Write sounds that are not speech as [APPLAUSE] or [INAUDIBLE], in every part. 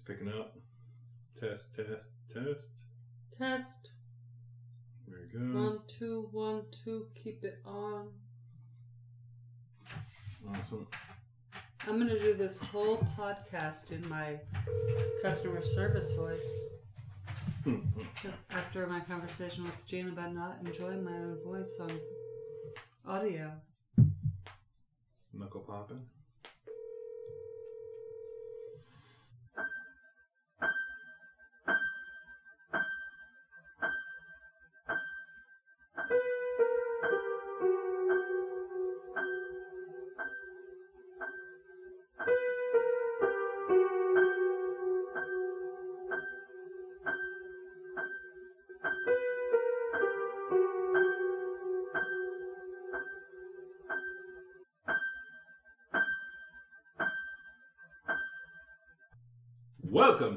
It's picking up. Test, test, test. Test. Very good. One, two, one, two. Keep it on. Awesome. I'm gonna do this whole podcast in my customer service voice. [LAUGHS] Because after my conversation with Gene about not enjoying my own voice on audio. Knuckle popping.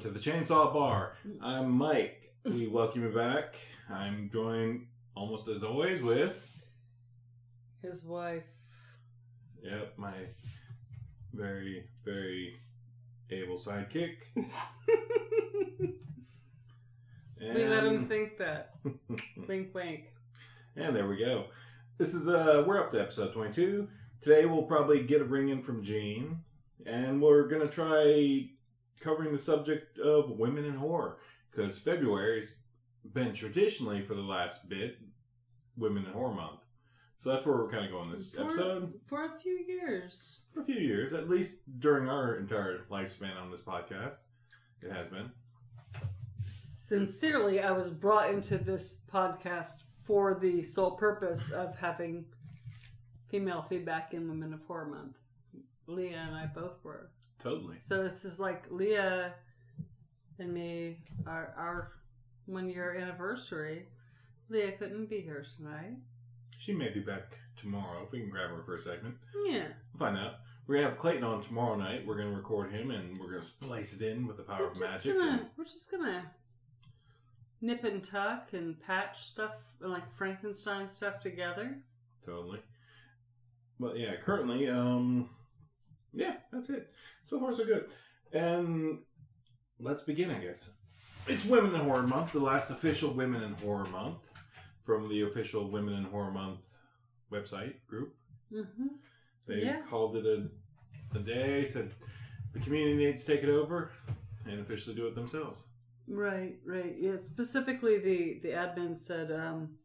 To the Chainsaw Bar. I'm Mike. We welcome you back. I'm joined almost as always with, His wife. yep, my very, very able sidekick. And, [LAUGHS] we let him think that. [LAUGHS] wink, wink. and there we go. This is uh, we're up to episode 22. Today we'll probably get a ring in from Gene, and we're gonna try covering the subject of women in horror because February's been traditionally for the last bit women in horror month. So that's where we're kind of going this For- episode For a few years. for a few years, at least during our entire lifespan on this podcast. It has been. Sincerely, I was brought into this podcast for the sole purpose of having female feedback in Women of Horror Month. Leah and I both were. Totally. So this is like Leah and me, our, our one year anniversary. Leah couldn't be here tonight. She may be back tomorrow if we can grab her for a segment. Yeah. We'll find out. We're gonna have Clayton on tomorrow night. We're gonna record him and we're gonna splice it in with the power We're of just magic. gonna and- we're just gonna nip and tuck and patch stuff like Frankenstein stuff together. Totally. But yeah, currently, um, yeah, that's it. So far, so good. And let's begin, I guess. It's Women in Horror Month, the last official Women in Horror Month from the official Women in Horror Month website group. Mm-hmm. They Yeah. called it a, a day, said the community needs to take it over and officially do it themselves. Right, right. Yeah, specifically the the admin said um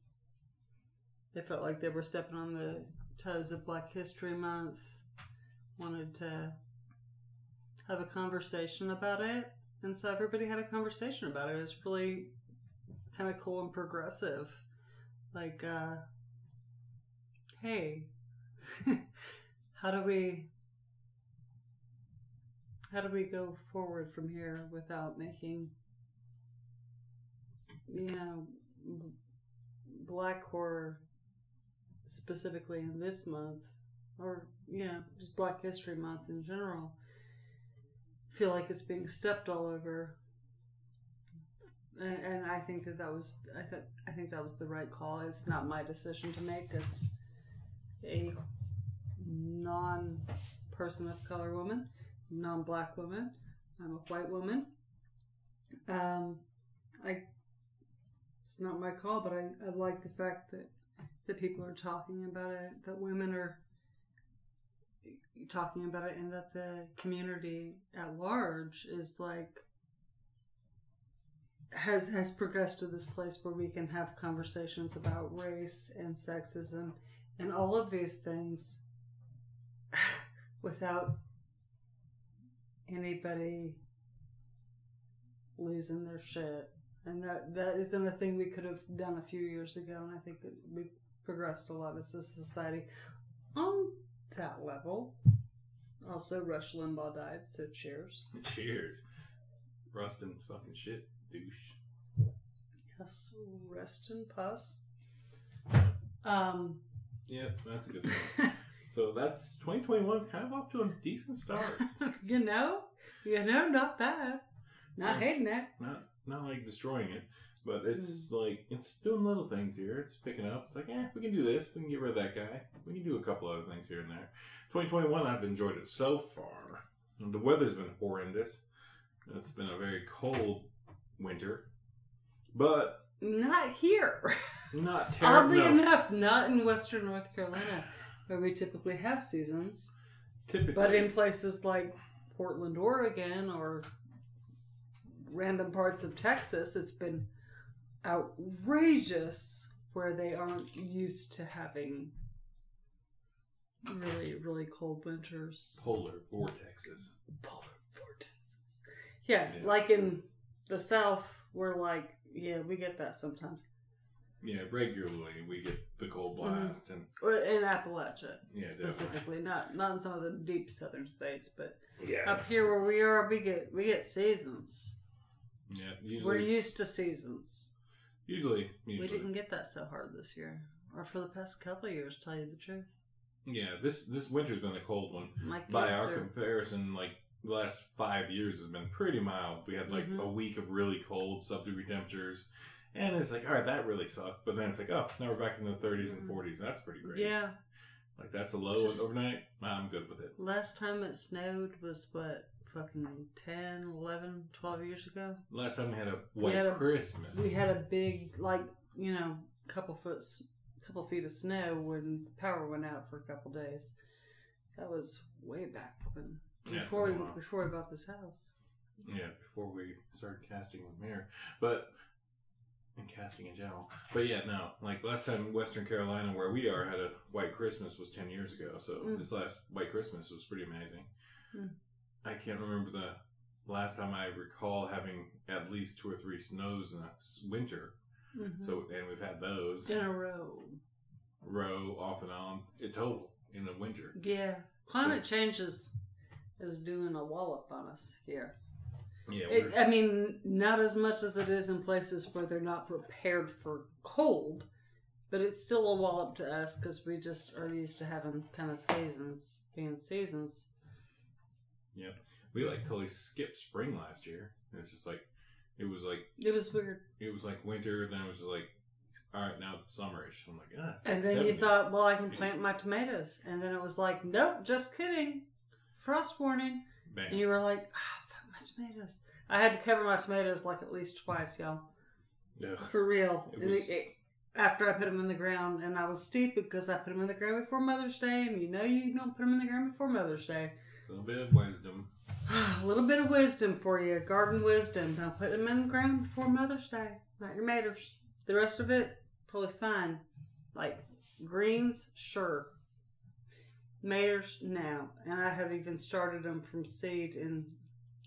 they felt like they were stepping on the toes of Black History Month. Wanted to have a conversation about it. And so everybody had a conversation about it. It was really kind of cool and progressive. Like uh hey, [LAUGHS] how do we how do we go forward from here without making you know black horror specifically in this month or you know just black history month in general feel like it's being stepped all over. And, and i think that that was i thought i think that was the right call. It's not my decision to make. As a non person of color woman non-black woman. I'm a white woman. Um i it's not my call, but I, I like the fact that that people are talking about it, that women are talking about it, and that the community at large is like has has progressed to this place where we can have conversations about race and sexism and all of these things [SIGHS] without anybody losing their shit. And that that isn't a thing we could have done a few years ago and i think that we've progressed a lot as a society. On that level also rush limbaugh died so cheers [LAUGHS] Cheers. Rustin fucking shit, douche. yes rest in pus um Yep, that's a good [LAUGHS] one. so that's 2021's kind of off to a decent start. [LAUGHS] you know you know not bad not So- hating it not not like destroying it, but it's Hmm. like it's doing little things here. It's picking up. It's like, eh, we can do this. We can get rid of that guy. We can do a couple other things here and there. 2021, I've enjoyed it so far. The weather's been horrendous. It's been a very cold winter, but Not here. not [LAUGHS] terrible. Oddly enough, not in Western North Carolina, where we typically have seasons. typically, But in places like Portland, Oregon, or random parts of Texas, it's been outrageous where they aren't used to having really, really cold winters. polar vortexes. Polar vortexes. Yeah, Yeah. like in the South, we're like, yeah, we get that sometimes. Yeah, regularly we get the cold mm-hmm. blast, and In Appalachia, Yeah, definitely. specifically, not not in some of the deep southern states, but yeah, up here where we are, we get we get seasons. yeah. Usually, We're used to seasons. Usually, We didn't get that so hard this year, or for the past couple of years. to Tell you the truth, yeah. This this winter's been a cold one. my By our are. comparison, like the last five years has been pretty mild. We had like Mhm. a week of really cold sub degree temperatures, and it's like, all right, that really sucked. But then it's like, oh, now we're back in the 30s and Mhm. 40s. That's pretty great. yeah, like that's a low Just- overnight. I'm good with it. last time it snowed was what fucking 10, 11, 12 years ago. Last time we had a white had a- Christmas. We had a big like you know couple foot couple feet of snow when power went out for a couple days. That was way back when Yeah, before we been a while. before we bought this house. Yeah, before we started casting with Mirror, But and casting in general. But yeah, no. Like last time Western Carolina where we are had a white Christmas was ten years ago. So Mm. this last white Christmas was pretty amazing. Mm. I can't remember the last time I recall having at least two or three snows in a winter. Mhm. So and we've had those in a row. row off and on in total in the winter. Yeah, climate change is is doing a wallop on us here. Yeah, It, I mean, not as much as it is in places where they're not prepared for cold, but it's still a wallop to us because we just are used to having kind of seasons being seasons. We like totally skipped spring last year. It's just like it was like It was weird. it was like winter, then it was just like, all right, now it's summerish. I'm like, ah, it's And like then you 70. thought, well, I can plant my tomatoes. And then it was like, nope, just kidding. Frost warning. And you were like, ah, fuck my tomatoes. I had to cover my tomatoes like at least twice, y'all. yeah. For real. It was- it- after I put them in the ground, and I was stupid because I put them in the ground before Mother's Day, and you know you don't put them in the ground before Mother's Day. A little bit of wisdom. A little bit of wisdom for you, garden wisdom. Don't put them in the ground before Mother's Day, not your maters. The rest of it, probably fine. Like greens, sure. Maters, no. And I have even started them from seed in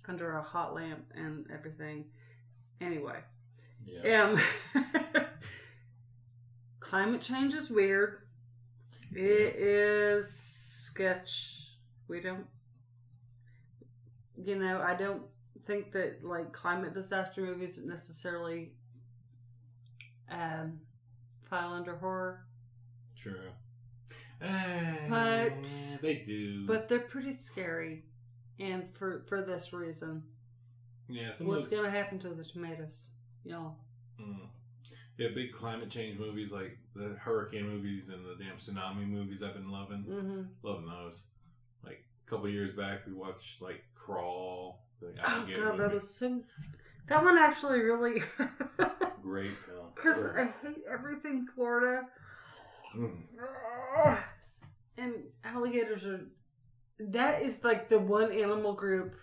under a hot lamp and everything. Anyway, Yeah. um, [LAUGHS] climate change is weird. It is sketch. We don't, you know, I don't think that like climate disaster movies necessarily um, file under horror, True. Eh, But- they do. but they're pretty scary, and for for this reason, yeah, what's those, gonna happen to the tomatoes, y'all? mm, yeah, big climate change movies like the hurricane movies and the damn tsunami movies. I've been loving, Mm-hmm. loving those. Like a couple years back, we watched like Crawl. The Oh god, that was so. That one actually really. [LAUGHS] great film. Because I hate everything Florida. Mm. And alligators are. That is like the one animal group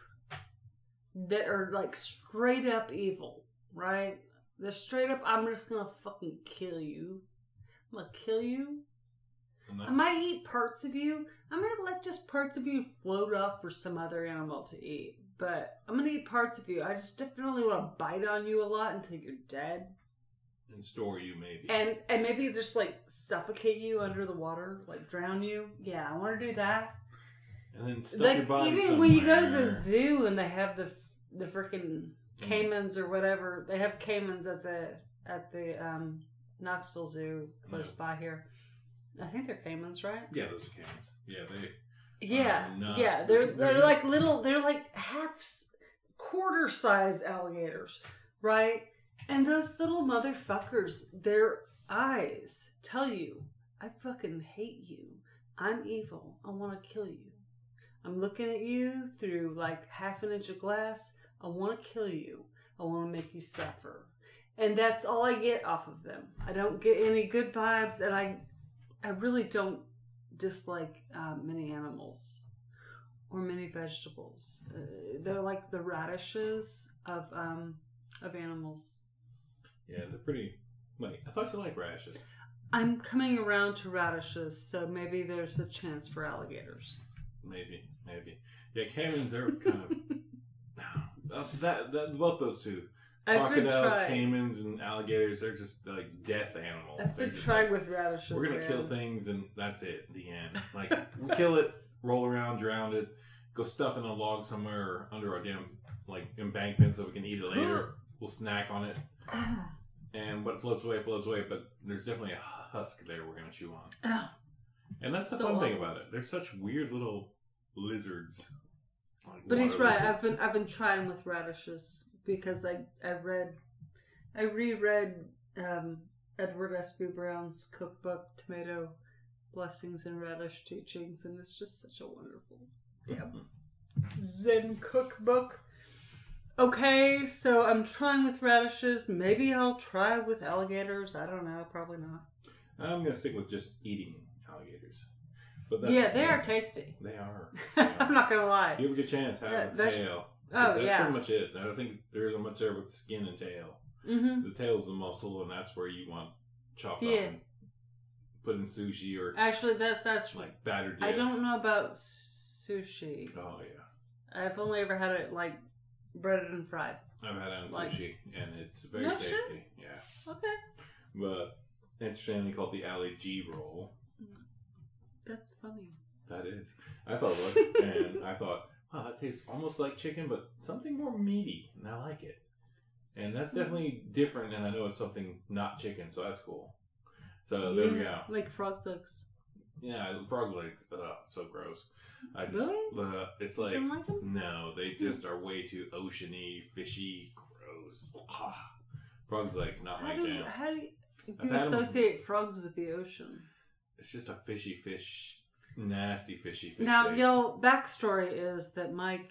that are like straight up evil, right? They're straight up, I'm just gonna fucking kill you. I'm gonna kill you. I might eat parts of you. I might let just parts of you float off for some other animal to eat. But I'm gonna eat parts of you. I just definitely want to bite on you a lot until you're dead. and store you maybe. and and maybe just like suffocate you under the water, like drown you. Yeah, I want to do that. And then stuff your body even when you go to the zoo and they have the the freaking caimans or whatever, they have caimans at the at the um, Knoxville Zoo close by here. I think they're caimans, right? Yeah, those are caimans. Yeah, they. Yeah, um, no. yeah. They're There's- they're there's- like little. They're like half quarter size alligators, right? And those little motherfuckers, their eyes tell you, "I fucking hate you. I'm evil. I want to kill you. I'm looking at you through like half an inch of glass. I want to kill you. I want to make you suffer. And that's all I get off of them. I don't get any good vibes, and I, I really don't dislike um, many animals or many vegetables. Uh, they're like the radishes of um, of animals. Yeah, they're pretty. Wait, I thought you liked radishes. I'm coming around to radishes, so maybe there's a chance for alligators. Maybe, maybe. Yeah, caimans are kind of [LAUGHS] uh, that, that. Both those two, I've crocodiles, caimans, and alligators. They're just like death animals. I've They're been trying like, with radishes. We're gonna man. kill things, and that's it. The end. Like we kill it, roll around, drown it, go stuff in a log somewhere or under a damn like embankment so we can eat it later. [GASPS] we'll snack on it, and what floats away floats away. But there's definitely a husk there we're gonna chew on. Ah, And that's the So fun thing about it. They're such weird little lizards. Like but he's right. I've been I've been trying with radishes because I I read I reread um, Edward Espe Brown's cookbook Tomato Blessings and Radish Teachings, and it's just such a wonderful damn Zen cookbook. Okay, so I'm trying with radishes. Maybe I'll try with alligators. I don't know. Probably not. I'm gonna stick with just eating alligators. But that's, yeah, they are tasty. They are. [LAUGHS] I'm not gonna lie. You have a good chance Have Yeah, a tail. Oh that's yeah. pretty much it. I don't think there isn't much there with skin and tail. hmm The tail's the muscle, and that's where you want chopped Yeah. up and put in sushi or Actually, that's that's. like battered. I don't know about sushi. Oh yeah, I've only ever had it like breaded and fried. I've had it on Like- sushi, and it's very No tasty. shit? Yeah, Okay, but interestingly called the Ali G roll. that's funny. That is. I thought it was. [LAUGHS] and I thought, wow, that tastes almost like chicken, but something more meaty. And I like it. And that's definitely different. And I know it's something not chicken, so that's cool. So there we go. Like frog legs. Yeah, frog legs. Ugh, so gross. I just, Really? uh, it's You like, didn't like them? no, they just are way too oceany, fishy, gross. Ah. Frog's legs, not How my do jam. how do you, I've you had 'em- associate frogs with the ocean? It's just a fishy fish, nasty fishy fish. now, taste. yo, backstory is that Mike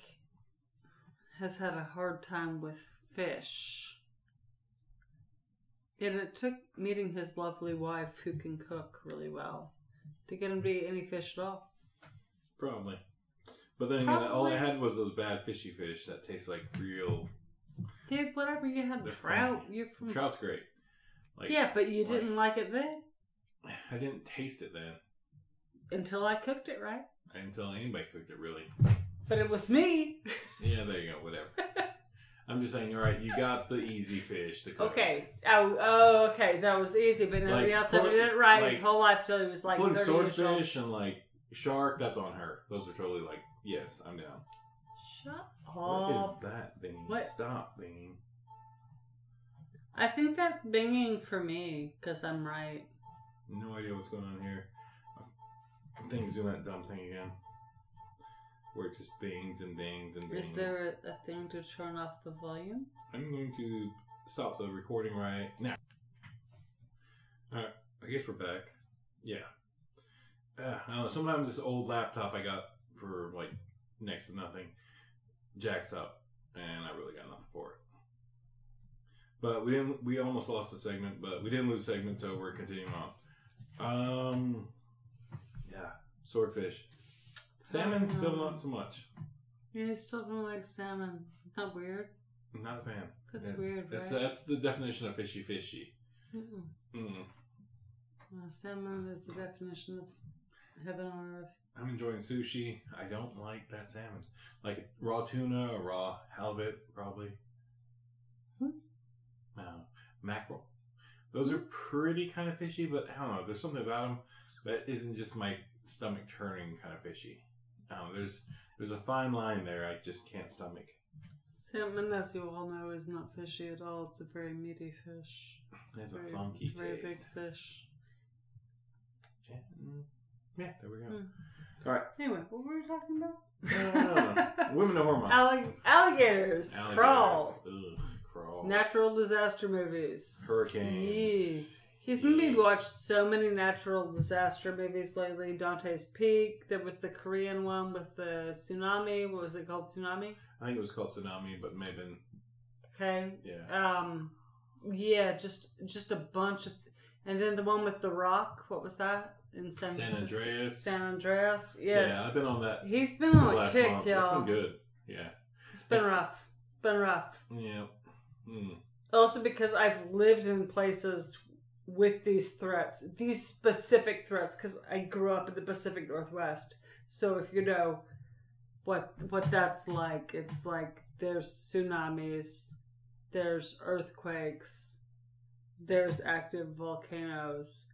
has had a hard time with fish. And it took meeting his lovely wife, who can cook really well, to get him to eat any fish at all. Probably. But then again, all I had was those bad fishy fish that taste like real. Dude, whatever you had They're trout, funky. you're from Trout's great. Like, yeah, but you like- didn't like it then I didn't taste it then until I cooked it, right? until anybody cooked it really. But it was me. [LAUGHS] Yeah, there you go. Whatever. I'm just saying. All right, you got the easy fish to cook. Okay. Oh, oh, okay. That was easy, but nobody Like, else ever put- did it right his like, whole life till he was like Putting 30 years old. swordfish and like shark, that's on her. Those are totally like, yes, I'm down. Shut What is up. that, Bing? What? Stop, Bing. I think that's binging for me because I'm right. No idea what's going on here. He's doing that dumb thing again. Where it just bings and bings and bings. Is there a, thing to turn off the volume? I'm going to stop the recording right now. Alright, I guess we're back. Yeah. Uh, I don't know, sometimes this old laptop I got for like next to nothing jacks up, and I really got nothing for it. But we didn't. We almost lost the segment, but we didn't lose segment, so we're continuing on. Um, swordfish, salmon, still not so much. Yeah, I still don't like salmon. Not weird. I'm not a fan. That's It's- weird, That's right? that's the definition of fishy fishy. Mm-mm. Mm. Well, salmon is the definition of heaven on earth. I'm enjoying sushi. I don't like that salmon. Like raw tuna or raw halibut, probably. Hmm. No, mackerel. Those are pretty kind of fishy, but I don't know. There's something about them that isn't just my stomach turning kind of fishy. I. There's there's a fine line there. I just can't stomach. Salmon, as you all know, is not fishy at all. It's a very meaty fish. It's a Very- funky it's a very big fish. Yeah, mm, yeah, there we go. Hmm. All right. Anyway, what were we talking about? Uh, [LAUGHS] women of hormone. Allig- alligators, crawl. Ugh, crawl. Natural disaster movies. Yee. He's made me watch so many natural disaster movies lately. Dante's Peak. There was the Korean one with the tsunami. What was it called? Tsunami. I think it was called Tsunami, but it may have been Okay. yeah. Um, yeah, just just a bunch of, and then the one with the rock. What was that in San, San Andreas. San Andreas. yeah. Yeah. I've been on that He's been on a kick, month. y'all. It's been good. Yeah. It's been It's- rough. It's been rough. Yeah. Mm. Also because I've lived in places with these threats, these specific threats, because I grew up in the Pacific Northwest. So if you know what what that's like, it's like there's tsunamis, there's earthquakes, there's active volcanoes,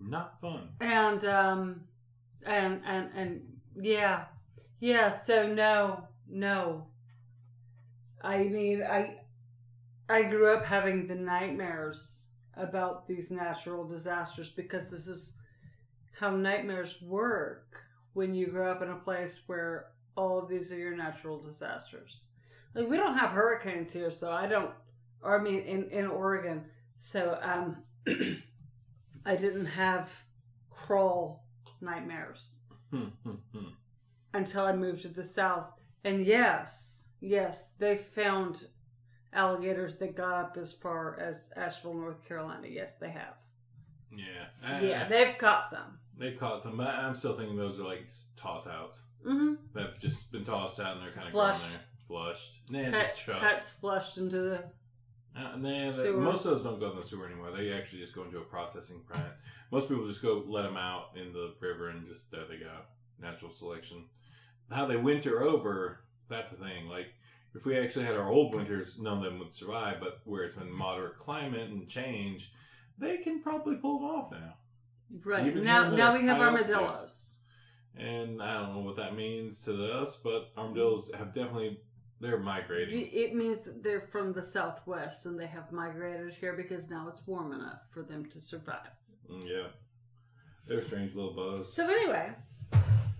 Not fun. and um, and and and yeah, yeah. So no, no. I mean, I I grew up having the nightmares about these natural disasters because this is how nightmares work when you grow up in a place where all of these are your natural disasters. Like we don't have hurricanes here, so I don't. Or I mean, in in Oregon, so um, [CLEARS THROAT] I didn't have crawl nightmares Hmm, hmm, hmm. until I moved to the south. And yes, yes, they found alligators that got up as far as Asheville, North Carolina. Yes, they have. Yeah. Yeah, they've caught some. They've caught some, but I'm still thinking those are like just toss outs. Mm-hmm. They've just been tossed out and they're kind of Flushed. gone there. Flushed. Nah, Pet, just chucked. pets flushed into the. Uh, nah, the- Sewer. most of those don't go in the sewer anymore. They actually just go into a processing plant. Most people just go let them out in the river and just there they go. Natural selection. How they winter over, that's the thing. Like, if we actually had our old winters, none of them would survive, but where it's been moderate climate and change, they can probably pull them off now. Right Even now, now we have armadillos. And I don't know what that means to us, but armadillos have definitely, they're migrating. It it means that they're from the southwest and they have migrated here because now it's warm enough for them to survive. Mm, Yeah. They're strange little buzz. So anyway,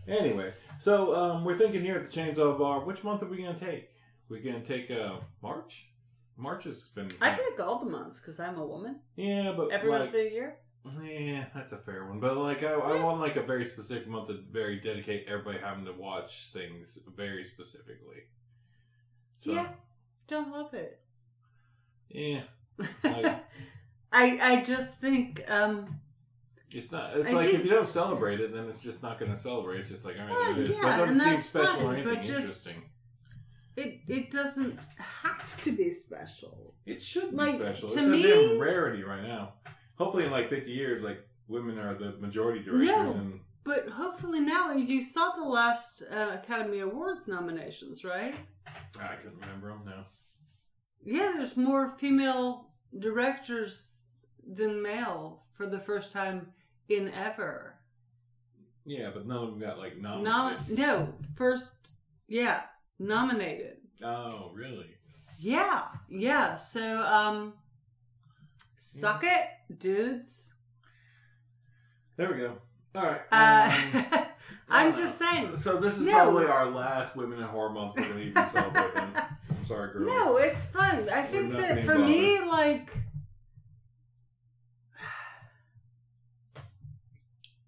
Anyway, so um, we're thinking here at the Chainsaw Bar, which month are we going to take? Going to take uh, March? March has been. I take all the months because I'm a woman. Yeah, but Every like, month of the year. yeah, that's a fair one. But like, I, I want like a very specific month to very dedicate everybody having to watch things very specifically. So, Yeah. Don't love it. yeah, I- [LAUGHS] I I just think um it's not. It's I like think- if you don't celebrate it, then it's just not going to celebrate. It's just like all right, Well, there it is. yeah, but it doesn't seem special or fine, anything but just- interesting. It it doesn't have to be special. It should be Like, special. to It's me- a damn rarity right now. Hopefully, in like 50 years, like women are the majority directors, No. and But hopefully now you saw the last uh, Academy Awards nominations, right? I couldn't remember them now. Yeah, there's more female directors than male for the first time in ever. Yeah, but none of them got like Nom- nominated. no, first, yeah, nominated. oh, really? Yeah, yeah. So, um, suck it, dudes. There we go. All right. Uh, um, [LAUGHS] I'm uh, just saying. So this is No. probably our last Women in Horror Month we're gonna even celebrate. I'm [LAUGHS] sorry, girls. No, it's fun. I think that for me, like,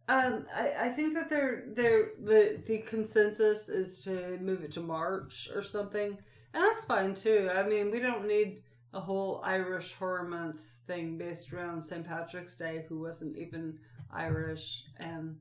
um, I, I think that they're they're the the consensus is to move it to March or something, and that's fine too. I mean, we don't need a whole Irish horror month thing based around St. Patrick's Day, who wasn't even Irish, and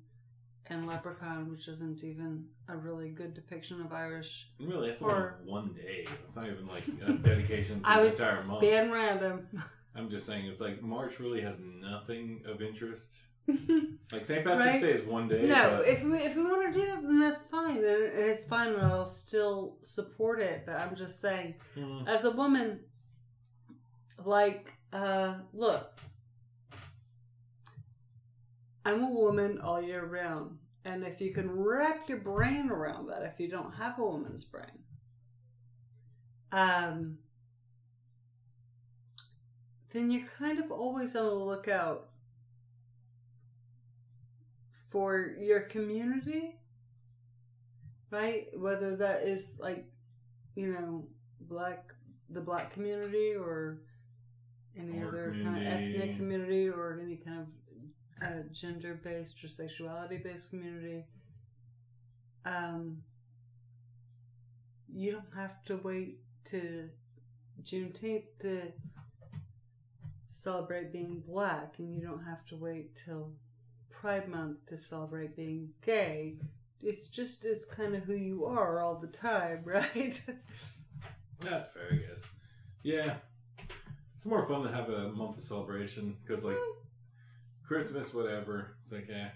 and Leprechaun, which isn't even a really good depiction of Irish. Really, only one day. It's not even like a dedication to [LAUGHS] I the was entire month. Being random. I'm just saying, it's like March really has nothing of interest. [LAUGHS] Like St. Patrick's Right? Day is one day. No, but if we if we want to do that, then that's fine, and it's fine, and I'll still support it. But I'm just saying, Hmm. as a woman, like, uh, look, I'm a woman all year round, and if you can wrap your brain around that, if you don't have a woman's brain, um, then you're kind of always on the lookout for your community, right? Whether that is like, you know, black the black community or any Or other kind of ethnic community or any kind of uh, gender based or sexuality based community. Um, you don't have to wait to Juneteenth to celebrate being black, and you don't have to wait till Pride Month to celebrate being gay. It's just it's kind of who you are all the time, [LAUGHS] right? That's fair, I guess. Yeah. It's more fun to have a month of celebration because, like, Christmas, whatever. It's like, eh,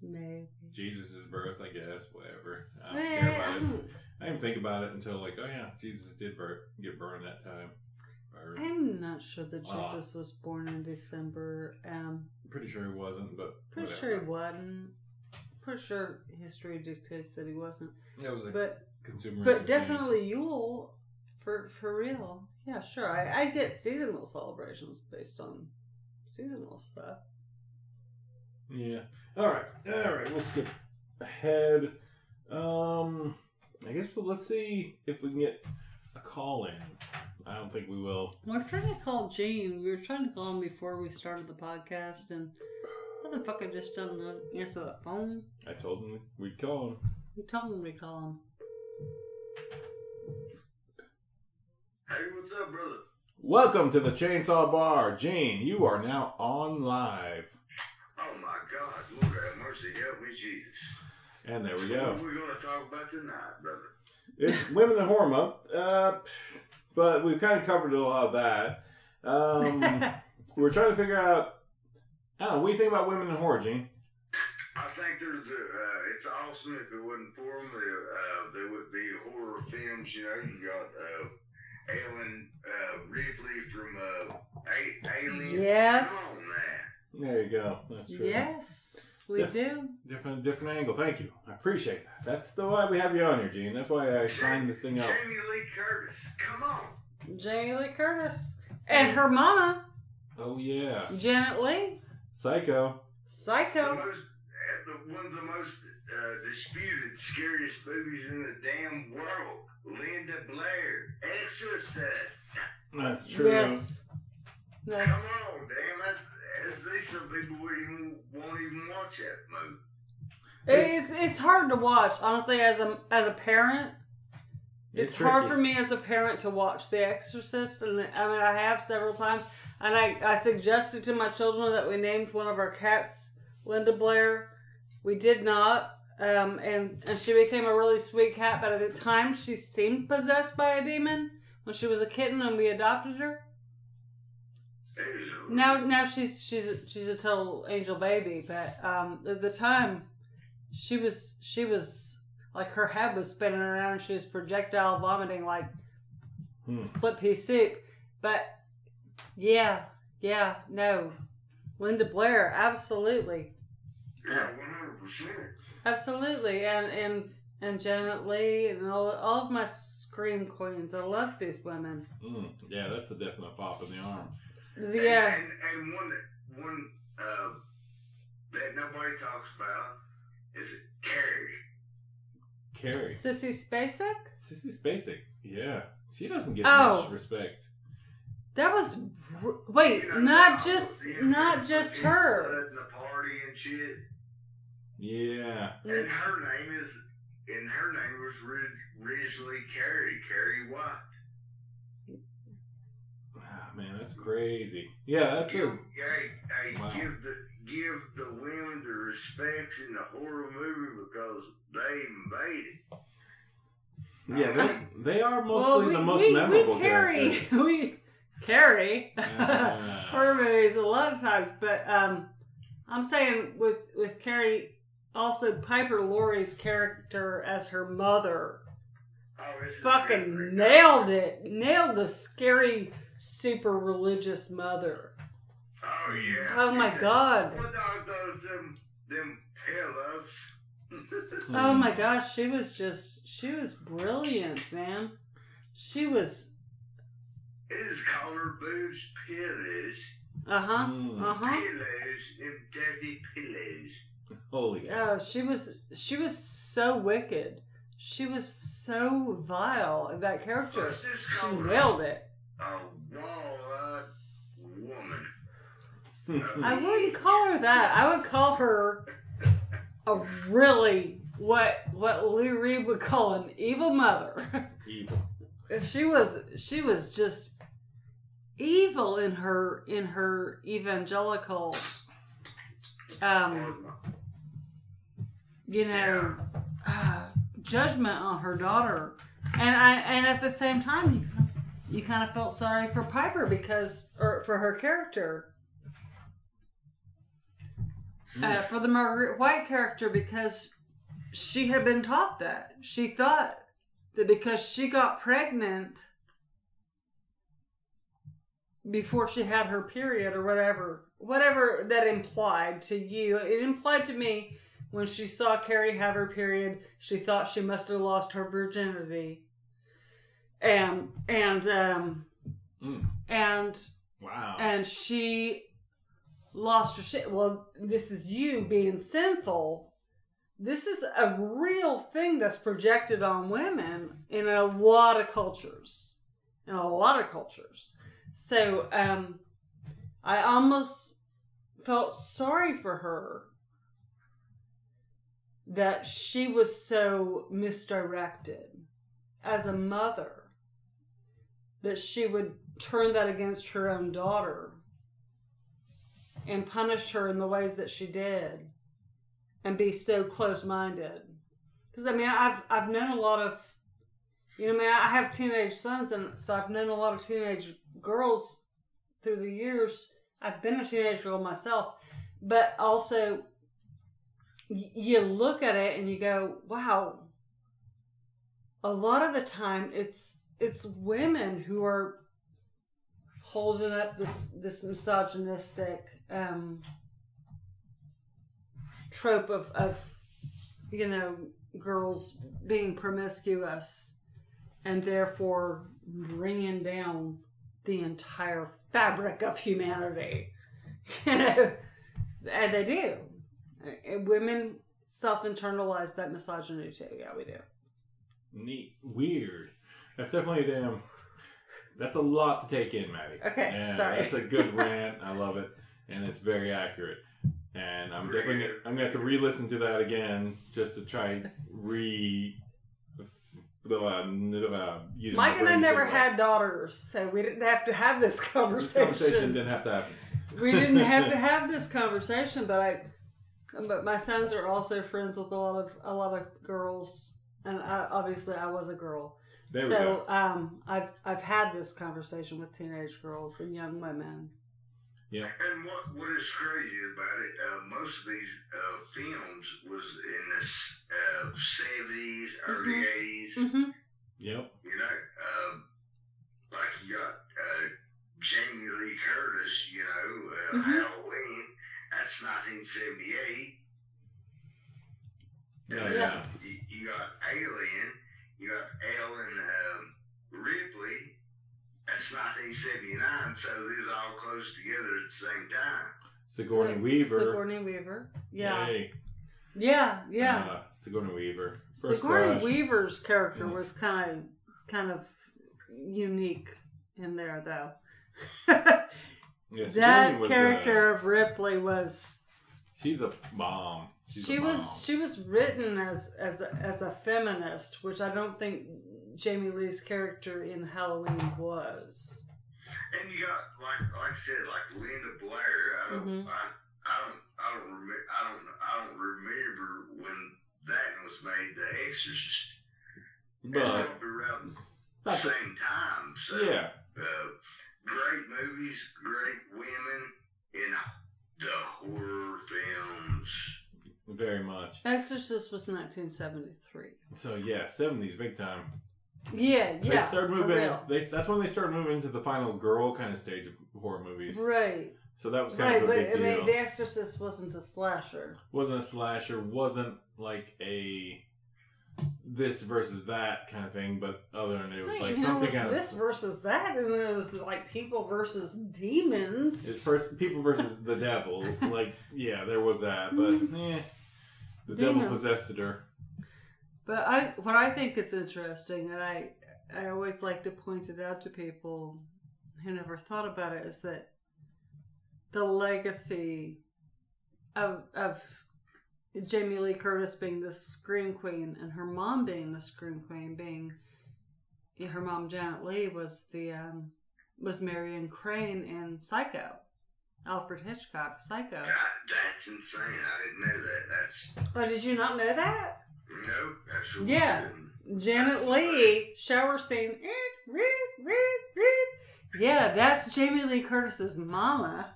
Maybe. Jesus' birth, I guess, whatever. I don't Eh, care about it. I didn't think about it until, like, oh yeah, Jesus did bur- get burned that time. Or, I'm not sure that Ah. Jesus was born in December. Um, pretty sure he wasn't, but pretty whatever. sure he wasn't. Pretty sure history dictates that he wasn't. It was a But consumer. but definitely Yule for for real. Yeah, sure. I, I get seasonal celebrations based on seasonal stuff. Yeah. All right. All right. We'll skip ahead. Um, I guess. Well, let's see if we can get a call in. I don't think we will. We're trying to call Gene. We were trying to call him before we started the podcast, and motherfucker just doesn't answer the phone. I told him we'd call him. We told him we'd call him. Hey, what's up, brother? Welcome to the Chainsaw Bar, Gene. You are now on live, Oh my God, Lord have mercy, help me, Jesus. and there we What go. are we gonna talk about tonight, brother? It's Women in Horror Month, uh, but we've kind of covered a lot of that. Um, [LAUGHS] we're trying to figure out. I don't know. What do you think about women in horror, Gene? I think there's a, uh, it's awesome if it wasn't for them. There, uh, there would be horror films, you know. You got uh, Ellen uh, Ripley from uh, A- Alien. Yes. Come. There you go. That's true. yes, we Yeah. do. Different, different angle. Thank you. I appreciate that. That's the why we have you on here, Gene. That's why I signed this thing up. Jamie Lee Curtis, come on. Jamie Lee Curtis and her mama Oh yeah, Janet Leigh, Psycho. The Psycho. most, uh, the, one of the most uh, disputed, scariest movies in the damn world. Linda Blair, Exorcist. That's true. Yes. Yes. Come on, damn it. At least some people even won't even watch that movie. It's it's hard to watch, honestly, as a as a parent. It's, hard for me as a parent to watch The Exorcist, and I mean I have several times, and I I suggested to my children that we named one of our cats Linda Blair. We did not, um, and and she became a really sweet cat, but at the time she seemed possessed by a demon when she was a kitten, and we adopted her. Ew. Now, now she's she's a, she's a total angel baby, but um, at the time, she was she was like her head was spinning around, and she was projectile vomiting like Hmm. split pea soup. But yeah, yeah, no, Linda Blair, absolutely, Yeah, 100%. absolutely, and and and Janet Leigh and all all of my scream queens. I love these women. Mm, yeah, that's a definite pop in the arm. Yeah, And, and, and one, one uh, that nobody talks about is Carrie. Carrie. Sissy Spacek. Sissy Spacek. Yeah. She doesn't get Oh. much respect. That was r- wait, You know, not just not just her. blood the party and shit. Yeah. And her name is, and her name was ri- originally Carrie, Carrie White. Man, that's crazy. Yeah, that's give, a. hey, hey, Wow. give the give the women the respects in the horror movie because they made it. Yeah, they, they are mostly Well, we, the most we, memorable [LAUGHS] we carry characters. we carry Ah. horror movies a lot of times, but um, I'm saying with with Carrie, also Piper Laurie's character as her mother, Oh, fucking nailed it, nailed the scary, super religious mother. Oh yeah. Oh my god. What those them them pillows? [LAUGHS] Oh my gosh, she was just she was brilliant, man. She was It is called her boobs pillows. uh huh Mm. uh huh. Pillows, them dirty pillows. Holy cow. Oh, she was she was so wicked. She was so vile. That character, she nailed it. A wall-eyed woman. [LAUGHS] I wouldn't call her that. I would call her a really what what Lou Reed would call an evil mother. [LAUGHS] Evil. she was she was just evil in her in her evangelical um you know uh, judgment on her daughter and i and at the same time you you kind of felt sorry for piper because or for her character. Uh, for the margaret white character because she had been taught that. She thought that because she got pregnant before she had her period or whatever, whatever that implied to you, it implied to me when she saw Carrie have her period, she thought she must have lost her virginity. And and um Mm. and Wow. and she lost her shit. Well, this is you being sinful. This is a real thing that's projected on women in a lot of cultures. In a lot of cultures. So, um, I almost felt sorry for her that she was so misdirected as a mother that she would turn that against her own daughter and punish her in the ways that she did and be so close-minded. Because i mean i've i've known a lot of you know I mean i have teenage sons and so i've known a lot of teenage girls through the years. I've been a teenage girl myself but also you look at it and you go wow a lot of the time it's it's women who are holding up this this misogynistic um trope of of you know girls being promiscuous and therefore bringing down the entire fabric of humanity [LAUGHS] you know and they do And women self-internalize that misogyny too yeah we do Neat. Weird. That's definitely a damn. That's a lot to take in, Maddy. Okay, And sorry. That's a good rant. I love it, and it's very accurate. And I'm definitely I'm gonna have to re-listen to that again just to try re. Uh, uh, using my Mike and I never think about had daughters, so we didn't have to have this it. This conversation. conversation didn't have to happen. we didn't have to have this conversation, but I, but my sons are also friends with a lot of a lot of girls, and I, obviously I was a girl, There we so go. um, I've I've had this conversation with teenage girls and young women. Yeah. And what what is crazy about it? Uh, most of these uh, films was in the uh, seventies, early Mhm. 80s Mm-hmm. Yep. You know, um, like you got uh, Jamie Lee Curtis. You know, uh, Mhm. Halloween. That's 1978. Oh, And Yes. You, you got Alien. You got Ellen um, Ripley. That's 1979. So these are all close together at the same time. Sigourney Weaver. Sigourney Weaver. Yeah. Yay. Yeah. Yeah. Uh, Sigourney Weaver. First Sigourney crush. Weaver's character Mm. was kind of kind of unique in there, though. [LAUGHS] Yeah, Sigourney that was, uh, character of Ripley was she's a bomb. She's she a was bomb. she was written as as a, as a feminist, which I don't think Jamie Lee's character in Halloween was. And you got like like I said, like Linda Blair. I don't Mhm. I, I don't I don't remember I don't I don't remember when that was made. The Exorcist. But around the That's a- same time. So yeah, uh, great movies, great women in the horror films. very much. Exorcist was 1973. So yeah, seventies big time. Yeah, yeah. they started moving. They that's when they started moving into the final girl kind of stage of horror movies. Right, So that was kind right, of a but big I deal. mean, The Exorcist wasn't a slasher. wasn't a slasher. Wasn't like a this versus that kind of thing. But other than it was like you know, something it was kind of this versus that, and then it was like people versus demons. It's first people versus the devil. [LAUGHS] Like, yeah, there was that, but yeah, the devil Demons. possessed her. But I, what I think is interesting, and I, I always like to point it out to people who never thought about it, is that the legacy of of Jamie Lee Curtis being the scream queen and her mom being the scream queen, being yeah, her mom Janet Leigh was the um, was Marion Crane in Psycho, Alfred Hitchcock Psycho. That, that's insane. I didn't know that. That's Oh, did you not know that? no. That's sure Yeah. Janet Leigh shower scene. Yeah, that's Jamie Lee Curtis's mama.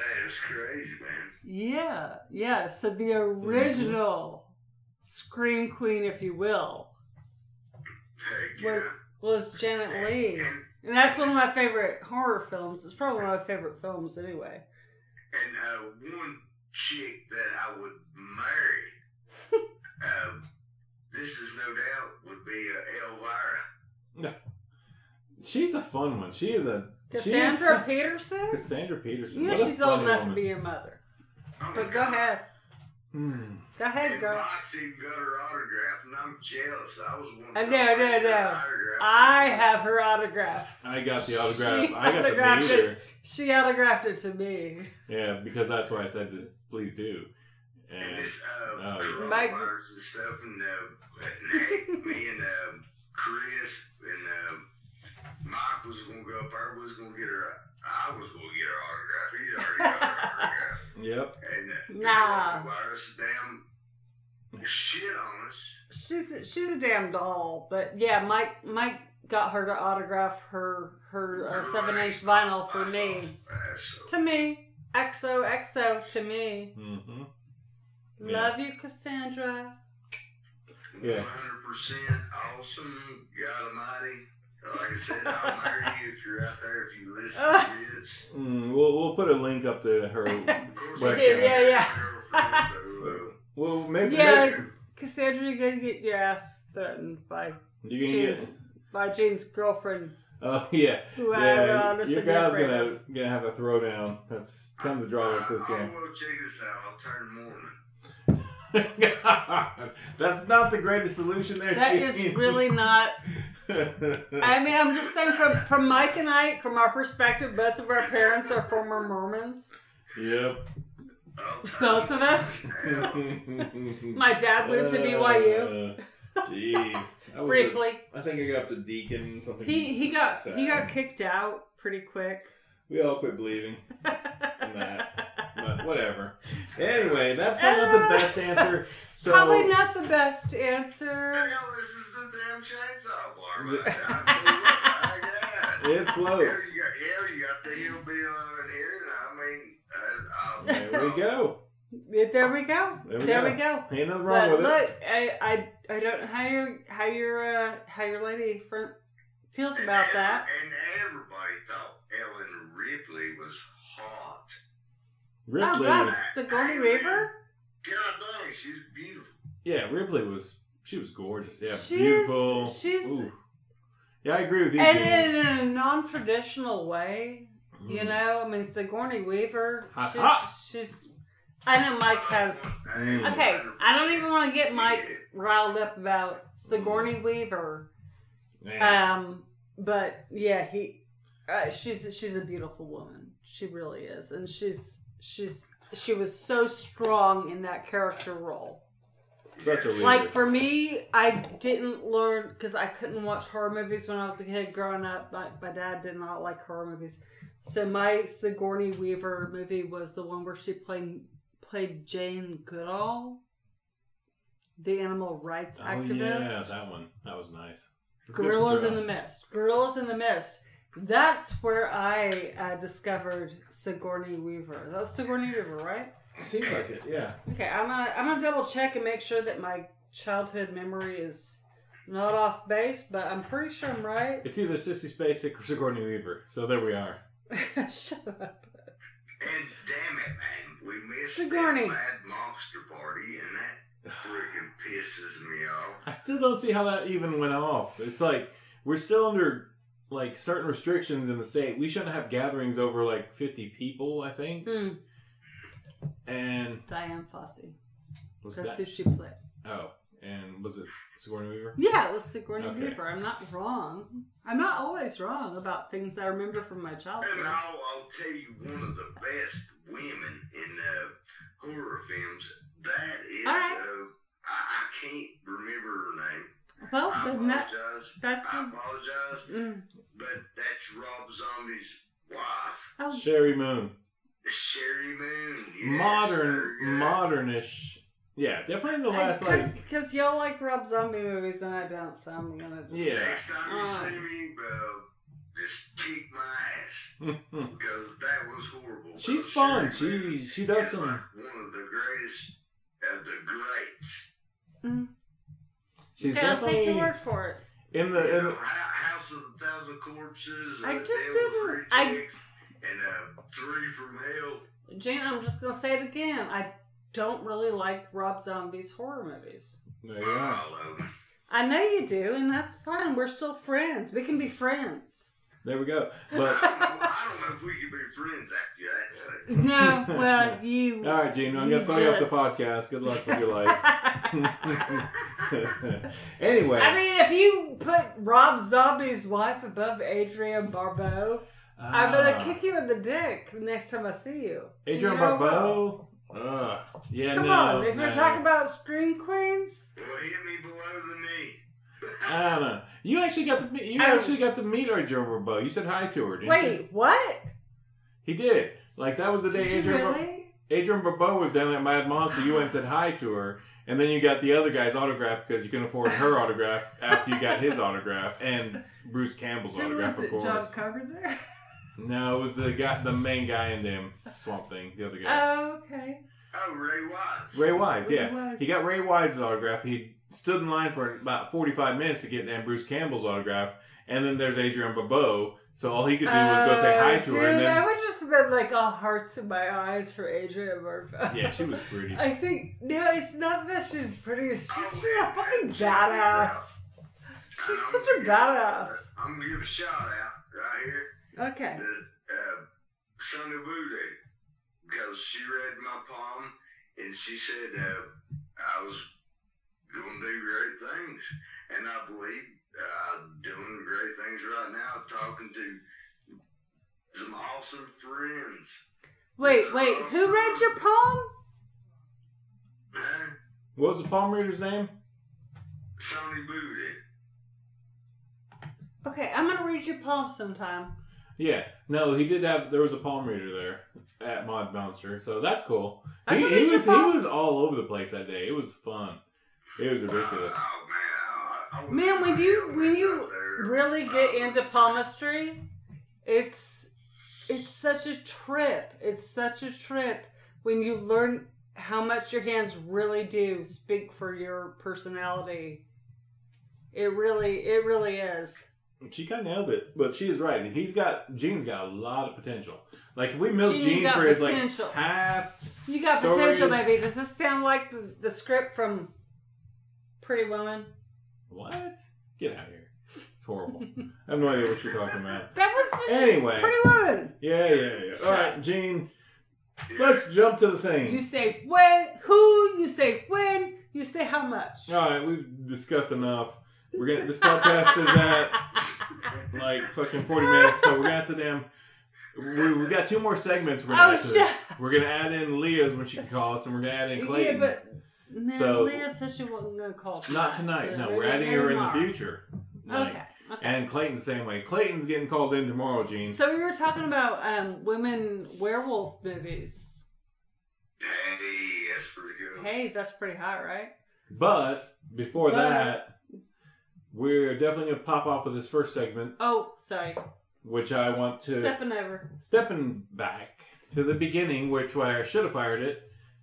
That is crazy, man. Yeah, yeah. So the original scream queen, if you will, Heck yeah. was Janet Leigh, And, and that's one of my favorite horror films. It's probably one of my favorite films, anyway. and uh, one chick that I would marry, [LAUGHS] uh, this is no doubt, would be uh, Elvira. She's a fun one. She is a Cassandra She's, Peterson. Cassandra Peterson. You know she's old funny enough to be your mother. Oh my But go God. ahead, Hmm. go ahead, And girl. Moxie got her autograph, and I'm jealous. I was one. Uh, no, no, no. I have her autograph. I got the autograph. She I got the autographed meter. She autographed it to me. Yeah, because that's why I said to please do. And And this uh, Oh, yeah. Mike- and stuff, and, uh, and [LAUGHS] me and uh, Chris and uh, Mike was gonna go up there. Was gonna get her. I was gonna get her autograph. He's already got her autograph. [LAUGHS] yep. And uh, Nah. the coronavirus damn shit on us. She's a, she's a damn doll, but yeah, Mike Mike got her to autograph her her uh, seven inch vinyl for I me. that, so- To me, XO XO to me. Mm-hmm. Yeah. Love you, Cassandra. Yeah. 100% awesome, God Almighty. Like I said, I'll marry you if you're out there, if you listen [LAUGHS] to this. Mm, we'll we'll put a link up to her. [LAUGHS] Of course, Webcam. I Yeah, got yeah. a girlfriend, so, uh, Well, maybe. Yeah. maybe- Cassandra, you're gonna get your ass threatened by you can Gene's get. by Gene's girlfriend, Oh yeah, who I would yeah. honestly Your be guy's afraid gonna of. gonna have a throwdown. That's kind of the drawback to this I, I game. will check this out. I'll turn Mormon. [LAUGHS] That's not the greatest solution there. That Gene. is really not. [LAUGHS] I mean, I'm just saying from from Mike and I, from our perspective, both of our parents are former Mormons. yep. Both of us. [LAUGHS] My dad went to BYU Uh, Jeez. Briefly. I think I got up to deacon something. He he got he got kicked out pretty quick. We all quit believing. But whatever. Anyway, that's probably not the best answer. [LAUGHS] So Probably not the best answer. Hell, this is the damn chainsaw bar. man. [LAUGHS] I tell you got. it Here floats. you got, yeah, you got the hillbilly in here. I mean, uh, uh, There we go. There we go. There we There go. we go. Ain't nothing wrong But with it. look, I, I I don't know how your how your uh, how your lady friend feels and about ev- that. And everybody thought Ellen Ripley was hot. Ripley oh God, Sigourney Weaver. God dang, she's beautiful. Yeah, Ripley was she was gorgeous. Yeah, She's- beautiful. she's- Ooh. Yeah, I agree with you. And Jane. in a non-traditional way, you Mm. know. I mean, Sigourney Weaver. Hot, she's, hot. she's. I know Mike has. Okay, I don't even want to get Mike riled up about Sigourney Mm. Weaver. Man. Um, but yeah, he, uh, she's she's a beautiful woman. She really is, and she's she's she was so strong in that character role. Such a leader. Like for me, I didn't learn because I couldn't watch horror movies when I was a kid growing up. My, my dad did not like horror movies, so my Sigourney Weaver movie was the one where she played played Jane Goodall, the animal rights oh activist. yeah, that one. That was nice. Gorillas in the Mist. Gorillas in the Mist. That's where I uh, discovered Sigourney Weaver. That was Sigourney Weaver, right? Seems like it. Yeah. Okay, I'm gonna I'm gonna double check and make sure that my childhood memory is not off base, but I'm pretty sure I'm right. It's either Sissy Spacek or Sigourney Weaver. So there we are. [LAUGHS] Shut up. And damn it, man, we missed Sigourney. that mad monster party, and that freaking pisses me off. I still don't see how that even went off. It's like we're still under like certain restrictions in the state. We shouldn't have gatherings over like 50 people, I think. Hmm. And Dian Fossey. was That's that who she played. Oh, and was it Sigourney Weaver? Yeah, it was Sigourney Okay. Weaver. I'm not wrong. I'm not always wrong about things I remember from my And childhood. I'll, I'll tell you, one of the best women in uh, horror films that is. All right. Uh, I, I can't remember her name. Well, I then that's that's. I apologize, Mm. but that's Rob Zombie's wife, Oh, Sheri Moon. Sheri Moon. Yes, Modern, sir, modernish. Yeah, definitely in the last like. because y'all like Rob Zombie movies and I don't, so I'm gonna. Yeah. Next time you Uh. see me, uh, just kick my ass [LAUGHS] because that was horrible. She's Because fun. Sheri Moon She she does is some. like one of the greatest of the greats. She's okay, I'll take your word for it. in the. In the House of a Thousand Corpses. I just Devil didn't- I- and uh, Three from Hell. Jane, I'm just gonna say it again. I don't really like Rob Zombie's horror movies. there you go. Them. I know you do, and that's fine. We're still friends. We can be friends. There we go. I [LAUGHS] But don't, know, I don't know if we can be friends after that. [LAUGHS] No, well, you. all right, Gene, I'm gonna throw you off the podcast. Good luck with your life. [LAUGHS] anyway, I mean, if you put Rob Zombie's wife above Adrienne Barbeau, I'm gonna Ah, kick you in the dick the next time I see you. Adrienne You know Barbeau. Ugh. Yeah, Come no. on, if no. you're talking about screen queens, Well, hit me below the knee. I don't know. You actually got to meet. You I- actually got to meet Adrienne Barbeau. You said hi to her, didn't you? wait, what? He did. Like that was the day Did Adrienne Bar- really? Adrienne Barbeau was down at Mad Monster. You went and said hi to her, and then you got the other guy's autograph because you couldn't afford her autograph after you got his autograph and Bruce Campbell's Who autograph, was of it? John. Carpenter. [LAUGHS] No, it was the guy, the main guy in them Swamp Thing, the other guy. Oh, okay. Oh, Ray Wise. Ray Wise, Ray yeah. Wise. He got Ray Wise's autograph. He stood in line for about 45 minutes to get Dan Bruce Campbell's autograph. And then there's Adrienne Barbeau. So all he could do was go say hi Oh, to her. And dude, I would just have been like all hearts in my eyes for Adrienne Barbeau. yeah, she was pretty. [LAUGHS] I think no, it's not that she's pretty. It's just she's a fucking check her out. badass. She's such a badass. I'm gonna give a shout out right here Okay. to uh, Sunny Voodoo because she read my palm and she said uh, I was gonna do great things, and I believe uh, I'm doing great things right now. Talking to some awesome friends. Wait, wait. Who read your poem? Huh? What was the palm reader's name? Sonny Voodoo. Okay, I'm gonna read your poem sometime. Yeah. No, he did have, there was a palm reader there at Mad Monster. So that's cool. I He, can he read your was he was all over the place that day. It was fun. It was ridiculous. Oh man, I, I Man, when you when you really get into palmistry, it's it's such a trip. It's such a trip when you learn how much your hands really do speak for your personality. It really, it really is. She kind of nailed it, but she is right. and He's got Gene's got a lot of potential. Like if we milk Gene Gene got for his like potential. past, You got Stories- potential, baby. Does this sound like the, the script from Pretty Woman? what? Get out of here! It's horrible. [LAUGHS] I have no idea what you're talking about. That was the Anyway, Pretty Woman. yeah, yeah, yeah. All right, Gene. Let's jump to the thing. You say when, who, you say when, you say how much. All right, we've discussed enough. We're gonna. This podcast is at like fucking forty minutes, so we're gonna have to damn. We, we got two more segments. We're gonna Oh, add to shit. We're gonna add in Leah's when she can call us, and we're gonna add in Clayton. Yeah, Clayton. but no, So- Leah said she wasn't going to call Not tonight. so No, we're adding maybe her in the future. Like, Okay. okay. And Clayton's the same way. Clayton's getting called in tomorrow, Gene. So we were talking about um, women werewolf movies. Hey, that's pretty good. Hey, that's pretty hot, right? But before But- that, we're definitely gonna pop off with this first segment, Oh, sorry. which I want to Stepping over. stepping back to the beginning, which why I should have fired it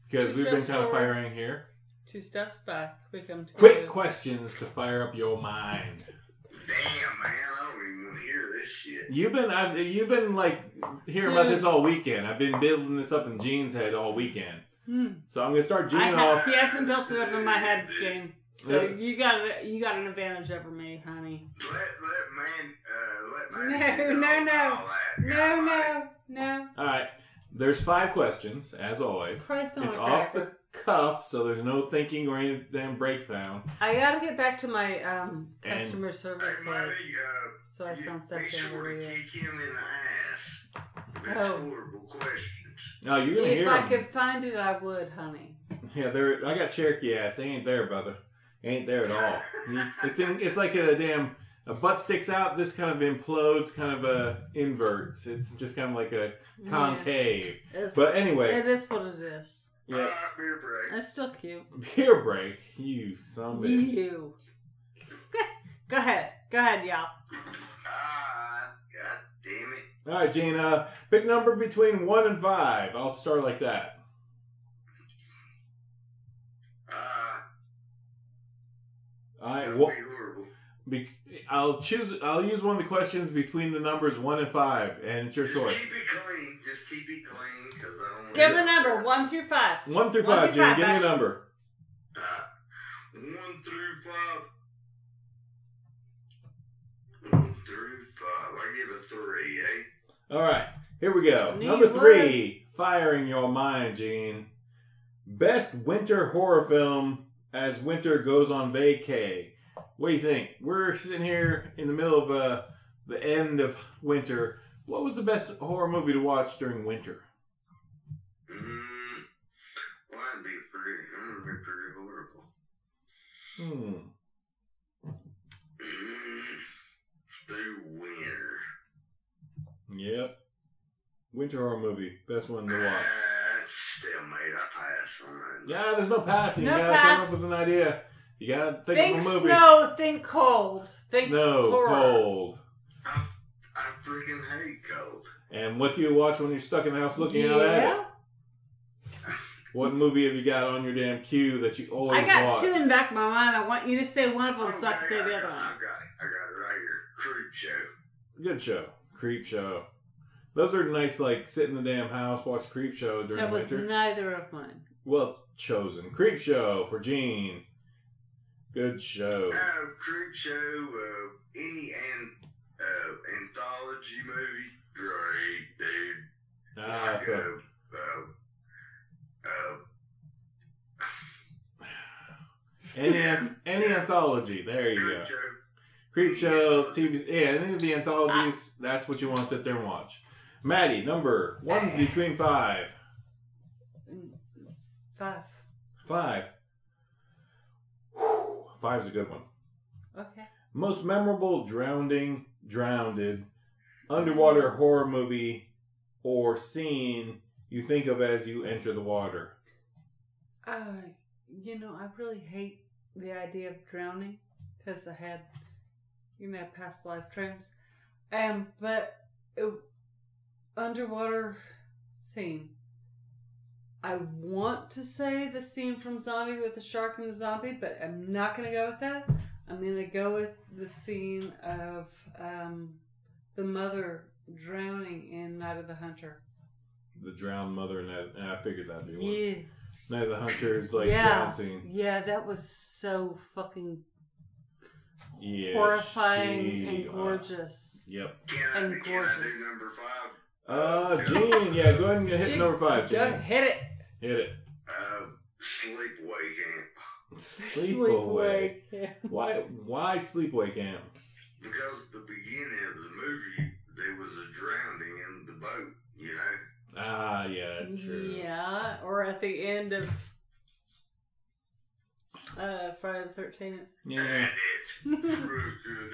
because Two we've been steps kind of firing here. Two steps back. We come to Quick you. questions to fire up your mind. Damn, man, I don't even want to hear this shit. You've been I've, you've been like hearing about this all weekend. I've been building this up in Gene's head all weekend. Hmm. So I'm gonna start Gene I have, off. he hasn't built it up in my head, Jane. So Yeah. you got you got an advantage over me, honey. Let let man uh let No, man do no, all- no. that. No, God, no, no. All right. There's five questions, as always. Christ on It's a off cracker. The cuff, so there's no thinking or any damn breakdown. I gotta get back to my um, And- customer service Hey, Marty, voice, uh, so I sound be sexy on the sure to radio. kick him in the ass. That's Oh. horrible questions. No, you're gonna If hear I them. could find it, I would, honey. [LAUGHS] Yeah, they're. I got Cherokee ass. They ain't there, brother. Ain't there at all. [LAUGHS] He- It's in. It's like a damn. A butt sticks out. This kind of implodes. Kind of a inverts. It's just kind of like a concave. Yeah. But anyway, it is what it is. Yeah. Alright, beer break. It's still cute. Beer break. You son of a bitch. You. [LAUGHS] Go ahead. Go ahead, y'all. Ah, god damn it. All right, Gina. Uh, pick a number between one and five. I'll start like that. Ah, All right. that'd be horrible. be, I'll choose. I'll use one of the questions between the numbers one and five, and it's your Just choice. keep it clean. Just keep it clean, because I don't Give want a number, one through five. One through One five, through Gene. Give me a number. Ah, one through five. One through five. I give a three, eh? All right, here we go. Knew Number you would. three, firing your mind, Gene. Best winter horror film as winter goes on vacay. What do you think? We're sitting here in the middle of uh, the end of winter. What was the best horror movie to watch during winter? Mm, well, that'd be pretty, that'd be pretty horrible. Hmm. Mm, through winter. Yep. Winter horror movie, best one to watch. Ah, stalemate. I pass on that. Yeah, there's no passing. No you gotta come up with an idea. You gotta think, Think of a movie. snow, think cold. Think Snow, horror. cold. I, I freaking hate cold. And what do you watch when you're stuck in the house looking out at it? What movie have you got on your damn queue that you always I got watch? two in the back of my mind. I want you to say one of them so I can Okay, say the other one. Oh I got it. I got it right here. Creep show. Good show. Creep show. Those are nice, like, sit in the damn house, watch Creep show during That was winter. neither of mine. well chosen. Creep show for Gene. Good show. Uh, creep show. Uh, any an, uh, anthology movie. Great, dude. Ah, Like, so uh, uh, uh, any [LAUGHS] any anthology. There you go. creep show. Creep show, TV. Yeah, any of the anthologies. That's what you want to sit there and watch. Maddy, number one [SIGHS] between five. Five. Five. Five's a good one. Okay. Most memorable drowning, drowned, underwater horror movie or scene you think of as you enter the water. Uh, you know, I really hate the idea of drowning because I had, you know, past life dreams. Um, but it, underwater scene. I want to say the scene from Zombie with the shark and the zombie, but I'm not going to go with that. I'm going to go with the scene of um, the mother drowning in Night of the Hunter. The drowned mother and that. and I figured that'd be one. Yeah. Night of the Hunters, like Yeah. drown scene. Yeah, that was so fucking Yeah, horrifying she- and uh, gorgeous. yep. Can And gorgeous. number five? Uh, Gene, yeah, go ahead and hit Gene, number five, Go Gene. hit it. Hit it. Uh, sleepaway camp. Sleepaway. Yeah. Why? Why sleepaway camp? Because the beginning of the movie, there was a drowning in the boat. You know. Ah, yeah, that's true. Yeah, or at the end of uh, Friday the Thirteenth. Yeah. And it's [LAUGHS] freaking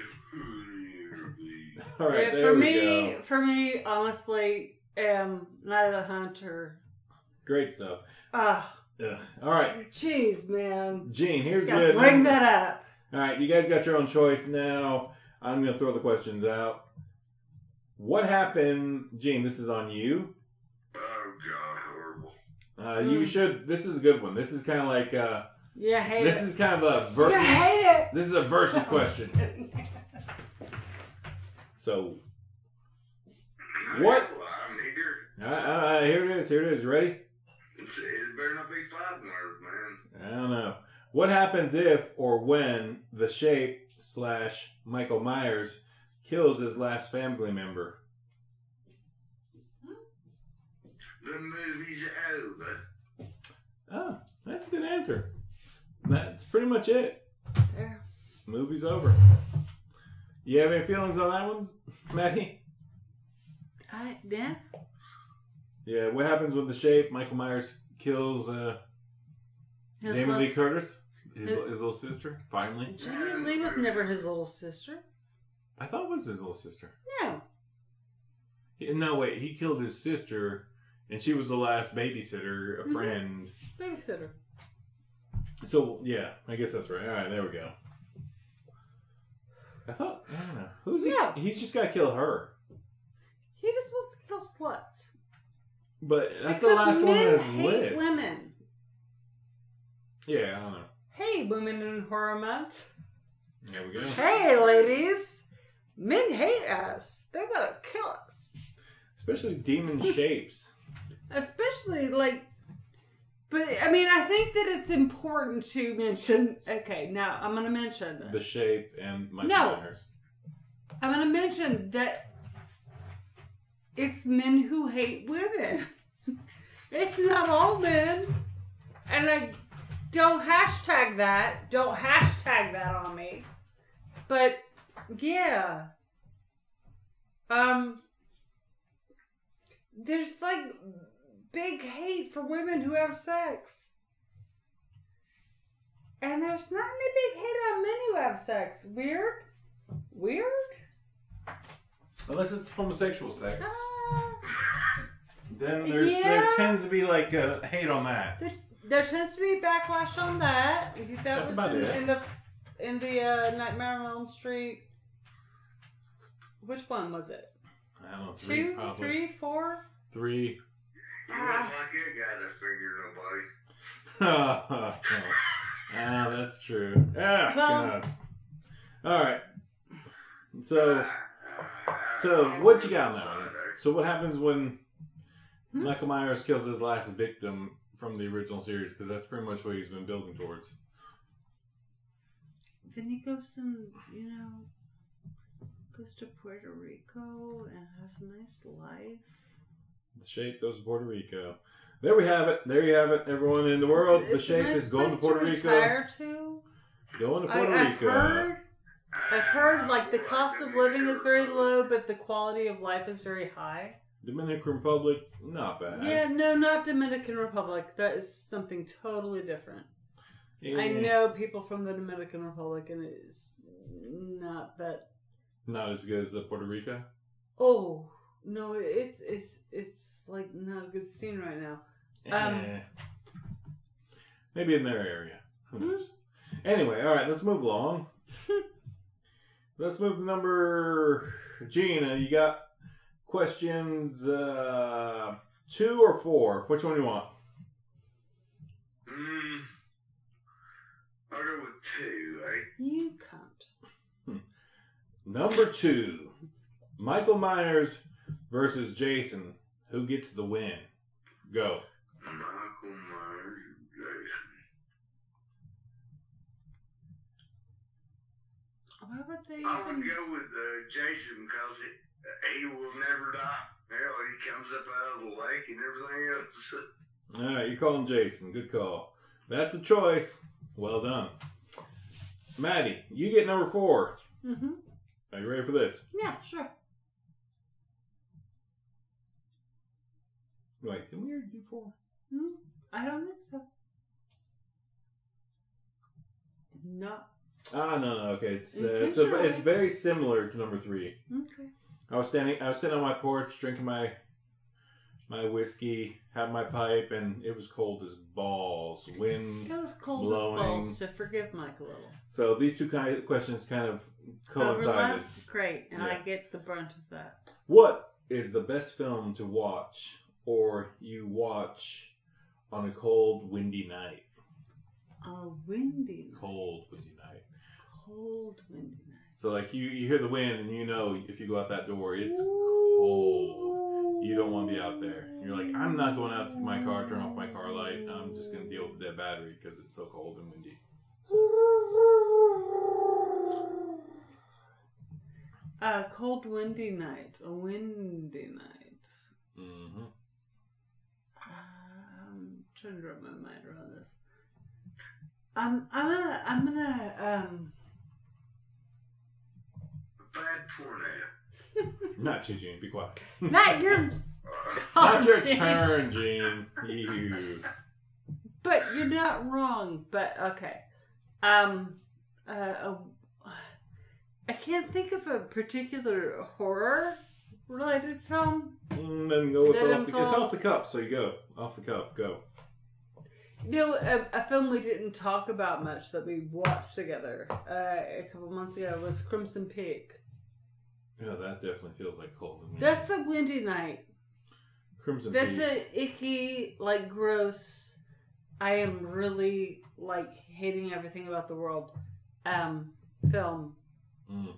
All right, for we me, go. for me, honestly, um, Night of the Hunter. Great stuff. Ah, Ugh. All right, jeez, man, Gene, here's gotta bring that up. All right, you guys got your own choice now. I'm going to throw the questions out. What happened, Gene? This is on you. Oh God, horrible. Uh, You Mm. should. This is a good one. This is kind of like. Uh, You hate this it. is kind of a you ver- hate This is a versus [LAUGHS] question. So, What? Well, I'm here. uh, uh, here it is. Here it is. You ready? It's, it better not be fighting words, man. I don't know. What happens if or when the shape slash Michael Myers kills his last family member? The movie's over. Oh, that's a good answer. That's pretty much it. There. Movie's over. You have any feelings on that one, [LAUGHS] Maddy? I, yeah. Yeah, what happens with the shape? Michael Myers kills uh, His Jamie Lee Curtis, his, His- his little sister, finally. Jamie Lee was never his little sister. I thought it was his little sister. No. He- No, wait, he killed his sister, and she was the last babysitter, a Mhm. friend. Babysitter. So yeah, I guess that's right. All right, there we go. I thought I don't know who's he. Yeah. He's just got to kill her. He just wants to kill sluts. But that's the Because last one on his hate list. women. Yeah, I don't know. Hey, Women in Horror Month. There we go. Hey, ladies. Men hate us. They're gonna kill us. Especially demon [LAUGHS] shapes. Especially, like, but I mean, I think that it's important to mention. Okay, now I'm going to mention this. The shape and Michael No. I'm going to mention that it's men who hate women. it's not all men. And I don't hashtag that. Don't hashtag that on me. But yeah. Um there's like big hate for women who have sex. And there's not any big hate on men who have sex. Weird? Weird? Unless it's homosexual sex. Ah. Then there's there Yeah. tends to be like a hate on that. There, there tends to be backlash on that. That That's was about in, it. in the in the uh, Nightmare on Elm Street. Which one was it? I don't know. Three, Two, probably. three, four? Three. You look like that guy to figure nobody. ah, that's true. Ah, Well- God. All right. So, Ah, so what you got on that one? So, what happens when Hmm? Michael Myers kills his last victim from the original series? Because that's pretty much what he's been building towards. Then he goes and you know goes to Puerto Rico and has a nice life. The shape goes to Puerto Rico. There we have it. There you have it, everyone in the world. It's- the it's a shape nice is going to place Puerto Rico. To. Going to Puerto I've Rico. I've heard like the cost of living is very low, but the quality of life is very high. Dominican Republic, not bad. Yeah, no, not Dominican Republic. That is something totally different. Yeah. I know people from the Dominican Republic, and it is not that. Not as good as the Puerto Rico. Oh no, it's it's it's like not a good scene right now. Um, Eh. Maybe in their area. Who Hmm. knows? Anyway, all right, let's move along. [LAUGHS] let's move to number Gina. You got questions uh, two or four? Which one do you want? Hmm. I'll go with two, eh? You can't. Number two, Michael Myers versus Jason. Who gets the win? Go. Jason because he, he will never die. Hell, he comes up out of the lake and everything else. [LAUGHS] All right, you call him Jason. Good call. That's a choice. Well done. Maddy, you get number four. Mm-hmm. Are you ready for this? Yeah, sure. Wait, did we already do four? Hmm? I don't think so. No. Ah, no, no. Okay, it's uh, it's, a, it's very similar to number three. Okay. I was standing, I was sitting on my porch drinking my my whiskey, had my pipe, and it was cold as balls. Wind. It was cold Blowing. as balls, so forgive Mike a little. So these two kind of questions kind of coincided. Overlap? Great, and I get the brunt of that. What is the best film to watch, or you watch on a cold, windy night? A windy, night. Cold, windy night. Cold, windy night. So like you, you hear the wind, and you know if you go out that door, it's cold. You don't want to be out there. You're like, I'm not going out to my car, turn off my car light. I'm just going to deal with the dead battery because it's so cold and windy. A cold, windy night. A windy night. hmm Um, trying to wrap my mind around this. Um, I'm gonna, I'm gonna, um, Bad porno. [LAUGHS] Not you, Gene. Be quiet. not your, Uh, [LAUGHS] [LAUGHS] Not your Gene. turn, Gene. You. But you're not wrong. But okay. Um, uh, I can't think of a particular horror related film. Mm, then go with That off the, it's off the cuff, so you go off the cuff. Go. You know, a, a film we didn't talk about much that we watched together uh, a couple months ago was Crimson Peak. Yeah, that definitely feels like cold. to me. That's a windy night. Crimson That's Peak. a icky, like gross. I am really like hating everything about the world. Um, film. Mm.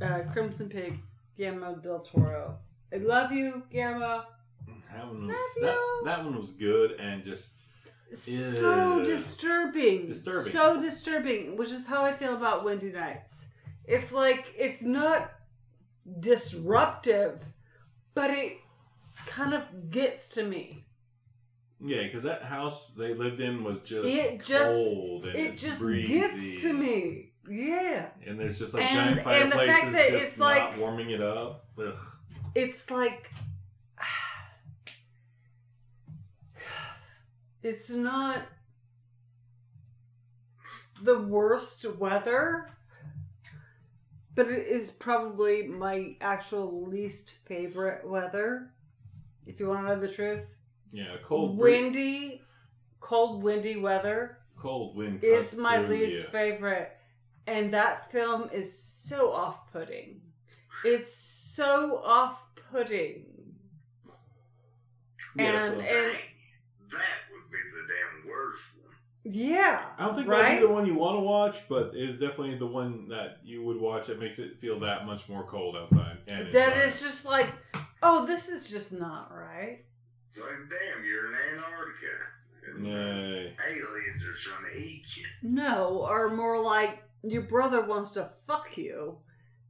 Uh, Crimson Peak, Guillermo del Toro. I love you, Guillermo. That one was that, that one was good and just So Ew. disturbing. Disturbing. So disturbing, which is how I feel about Windy Nights. It's like it's not disruptive, but it kind of gets to me. yeah, because that house they lived in was just It just- cold and It just breezy. gets to me. Yeah. And there's just like And- giant and the fireplaces fact that just it's not like- warming it up. Ugh. It's like [SIGHS] it's not the worst weather, but it is probably my actual least favorite weather. If you want to know the truth, Yeah, cold windy, cold, windy weather cold wind is my least favorite. And that film is so off putting. It's so off putting. Yeah, and- so- and- that would be the damn worst one. Yeah. I don't think right? that'd be the one you want to watch, but it's definitely the one that you would watch that makes it feel that much more cold outside. And That inside. is just like, oh, this is just not right. It's like, damn, you're in Antarctica. And Yay. aliens are trying to eat you. No, or more like your brother wants to fuck you.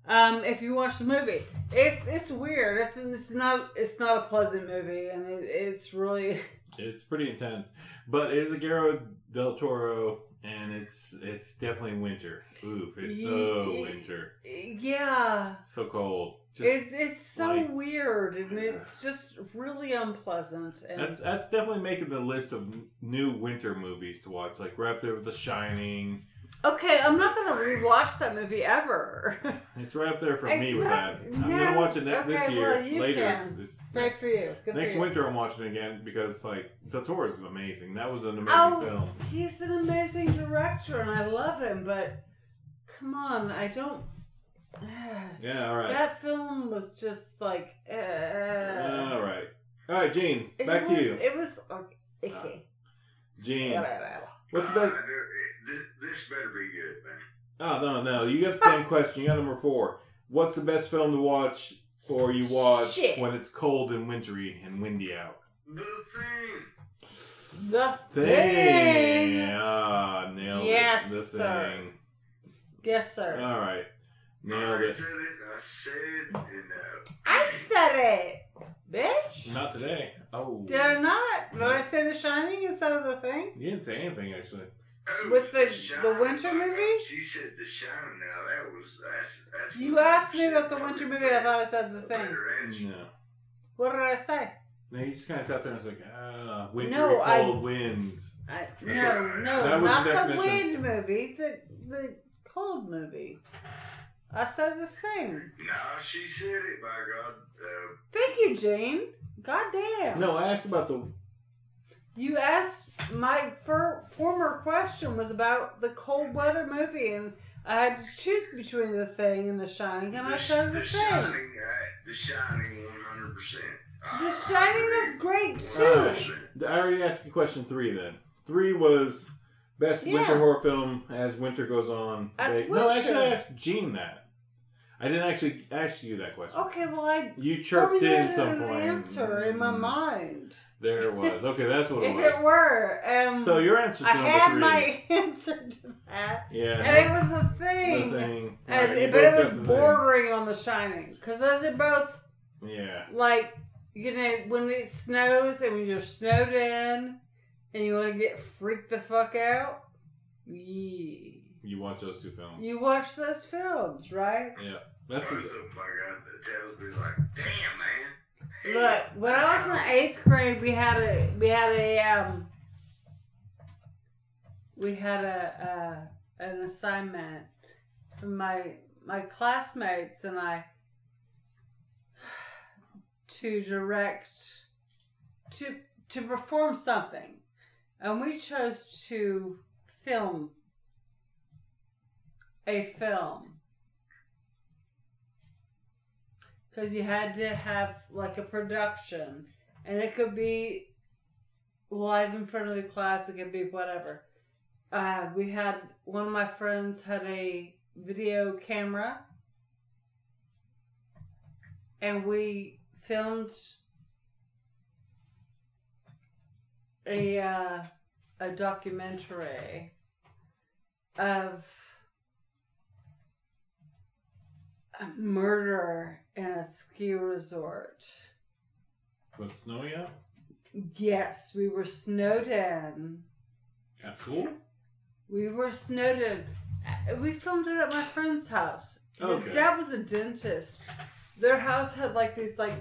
Um, if you watch the movie, it's it's weird. It's it's not it's not a pleasant movie, and it, it's really [LAUGHS] It's pretty intense, but it is a Guillermo del Toro, and it's it's definitely winter. Oof, it's so winter, yeah. so cold. Just, it's it's so like- weird, and it's just really unpleasant. And that's that's definitely making the list of new winter movies to watch. Like right up there with The Shining. Okay, I'm not gonna rewatch that movie ever. [LAUGHS] It's right up there for It's me with that. I'm no, gonna watch it ne- this year well, you later. can. This Great for you. Good next for you. winter, I'm watching it again because like the tour is amazing. That was an amazing Oh. film. He's an amazing director, and I love him. But come on, I don't. [SIGHS] Yeah, all right. That film was just like. Uh, all right. All right, Gene. it Back was, to you. It was like, icky. Gene. What's the Uh, best? This, this better be good, man. Oh no, no. You got the same [LAUGHS] question. You got number four. What's the best film to watch or you watch Shit. when it's cold and wintry and windy out? The thing. The Thing. thing. Ah, nailed Yes, it. The sir. thing. Yes, sir. All right. I it. said it. I said, and uh, I said it, bitch. Not today. Oh. Did I not? Did I say The Shining instead of the thing? You didn't say anything actually. Oh, With the- Shining, the winter movie? She said the shining. Now that was that's that's. You asked me about the winter movie. I thought I said the thing. better answer. No. What did I say? No, you just kind of sat there and was like, ah, wintry No, I- cold winds. I, no, no, That was not the the wind movie. The the cold movie. I said the thing. Nah, she said it. By God, uh, Thank you, Jane. God damn. No, I asked about the. You asked my fir- former question was about the cold weather movie, and I had to choose between the thing and the shining, and I the, chose the, Thing. the thing. shining. Uh, the shining, one hundred percent. The Shining is great too. Alright. I already asked you question three then. Three was best Yeah. winter horror film as winter goes on. As They- no, winter. actually, I asked Gene that. I didn't actually ask you that question. Okay, well I You chirped in some an point. answer in my mind. There it was. Okay, that's what it if was. it were, um, so your answer to I had three. my [LAUGHS] answer to that, yeah. and it was the thing. the thing. And, Alright, you but it was the thing. bordering on The Shining because those are both Yeah. like you know when it snows and when you're snowed in and you want to get freaked the fuck out. Yeah. You watch those two films. You watch those films, right? yeah. That's That's a, what my God that tells me like, damn man. Look, when I was in the eighth grade, we had a we had a um we had a, a an assignment from my my classmates and I to direct to to perform something, and we chose to film a film because you had to have like a production, and it could be live in front of the class. It could be whatever. Uh, we had one of my friends had a video camera, and we filmed a uh, a documentary of a murder in a ski resort. Was it snowy out? Yes, we were snowed in. At school? We were snowed in. Uh, We filmed it at my friend's house. His Okay. dad was a dentist. Their house had like these like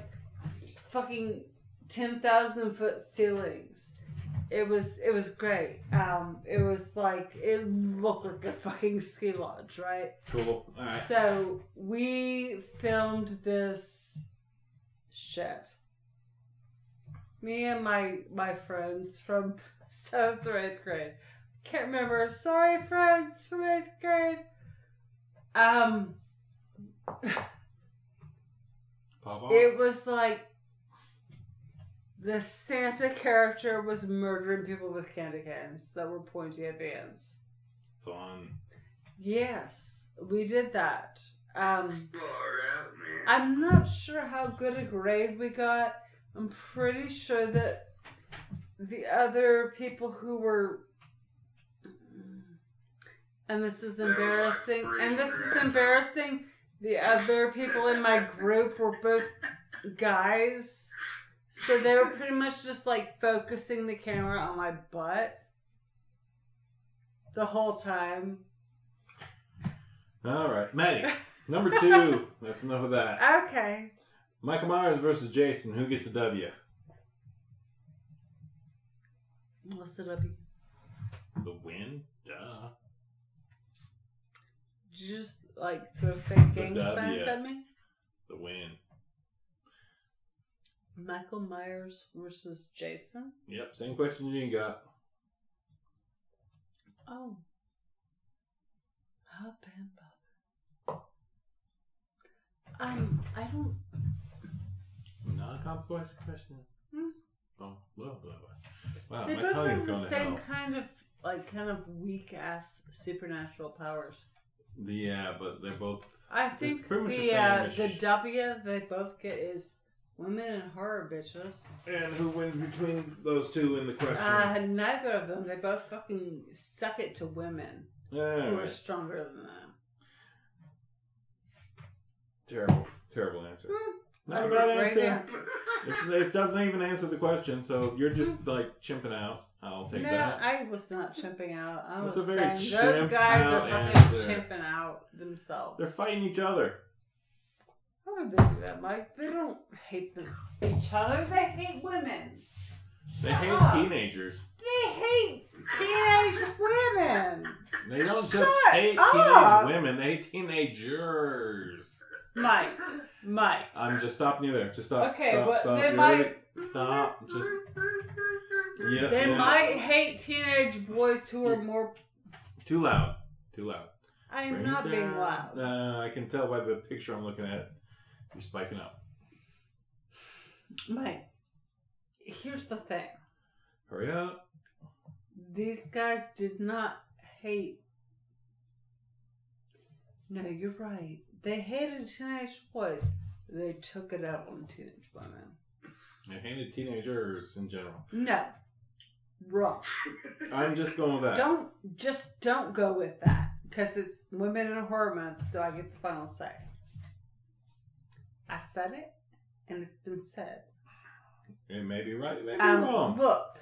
fucking ten thousand foot ceilings. It was it was great. Um, it was like it looked like a fucking ski lodge, right? Cool. Alright. So we filmed this shit. Me and my my friends from [LAUGHS] seventh or eighth grade. Can't remember. Sorry, friends from eighth grade. Um, [LAUGHS] Pop off. it was like the Santa character was murdering people with candy canes that were pointy at the ends. Fun. Yes, we did that. Um, out. I'm not sure how good a grade we got. I'm pretty sure that the other people who were. And this is There like, embarrassing. And this is embarrassing. The other people in my group were both guys. So they were pretty much just like focusing the camera on my butt the whole time. Alright. Maddy. [LAUGHS] Number two. That's enough of that. Okay. Michael Myers versus Jason. Who gets the W? What's the W? The win? Duh. Did you just like throw fake gang W. signs at me? The win. Michael Myers versus Jason? Yep. Same question Gene got. Oh. How bad bother? Um, I don't. Not a complex question. Hmm. Oh, blah, blah, blah. Wow, they my both tongue is have the going to same hell. kind of like kind of weak ass supernatural powers. Yeah, but they're both. I think pretty much the the uh, same-ish. the W they both get is women and horror bitches. And who wins between those two in the question? Uh, neither of them. They both fucking suck it to women who are stronger than them. Terrible, terrible answer. Hmm. Not a bad answer. answer. [LAUGHS] It doesn't even answer the question, so you're just like chimping out. I'll take no, that. I was not chimping out. I That's was a very saying those guys are fucking answer. chimping out themselves. They're fighting each other. How would they do that, Mike? They don't hate them, each other. They hate women. They Shut hate up. teenagers. They hate teenage women. They don't just hate up. teenage women. They hate teenagers. Mike, Mike. I'm just stopping you there. Just stop. Okay, stop, what- stop. they You might-? Stop. Just. Yeah. They yeah. might hate teenage boys who are more. Too loud. Too loud. I am Bring not being loud. Uh, I can tell by the picture I'm looking at. You're spiking up. Mike, here's the thing. Hurry up. These guys did not hate. No, you're right. They hated teenage boys. They took it out on teenage women. They hated teenagers in general. No, wrong. I'm just going with that. Don't just don't go with that because it's Women in a Horror Month, so I get the final say. I said it, and it's been said. It may be right, it may be Um, wrong. look,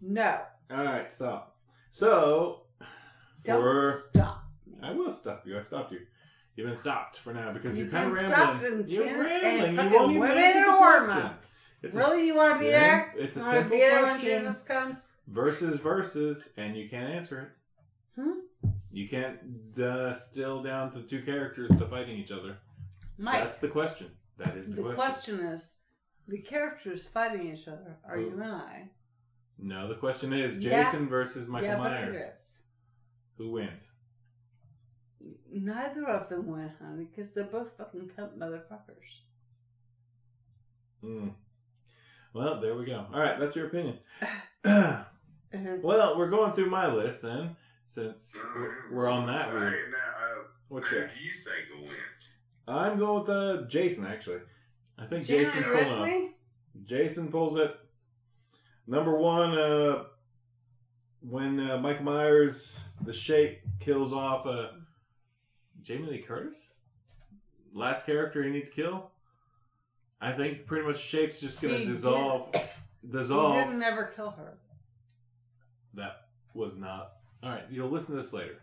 no, All right, stop. So, [SIGHS] don't for stop. me. I will stop you. I stopped you. You've been stopped for now because You've you're kind of rambling. in You're rambling. and You won't even answer the question. It's really, you want to be there? It's a simple be there when question. Jesus comes? Versus versus, and you can't answer it. Hmm? You can't uh, distill down to two characters to fighting each other. Mike, That's the question. That is the, the question. question is the characters fighting each other are Who? you and I. No, the question is Yeah. Jason versus Michael yeah, but Myers. it is. Who wins? Neither of them win, honey, because they're both fucking cunt motherfuckers. Hmm. Well, there we go. All right, that's your opinion. [SIGHS] And [CLEARS THROAT] well, we're going through my list then, since we're, we're on that Hey, weird. now, uh, What's who your? do you think will win? I'm going with uh, Jason. Actually, I think Jan, Jason's pulling off. Jason pulls it. Number one, uh, when uh, Michael Myers, the shape, kills off uh, Jamie Lee Curtis. Last character he needs to kill. I think pretty much shape's just gonna He dissolve. He Dissolve. didn't ever kill her. That was not. All right, you'll listen to this later.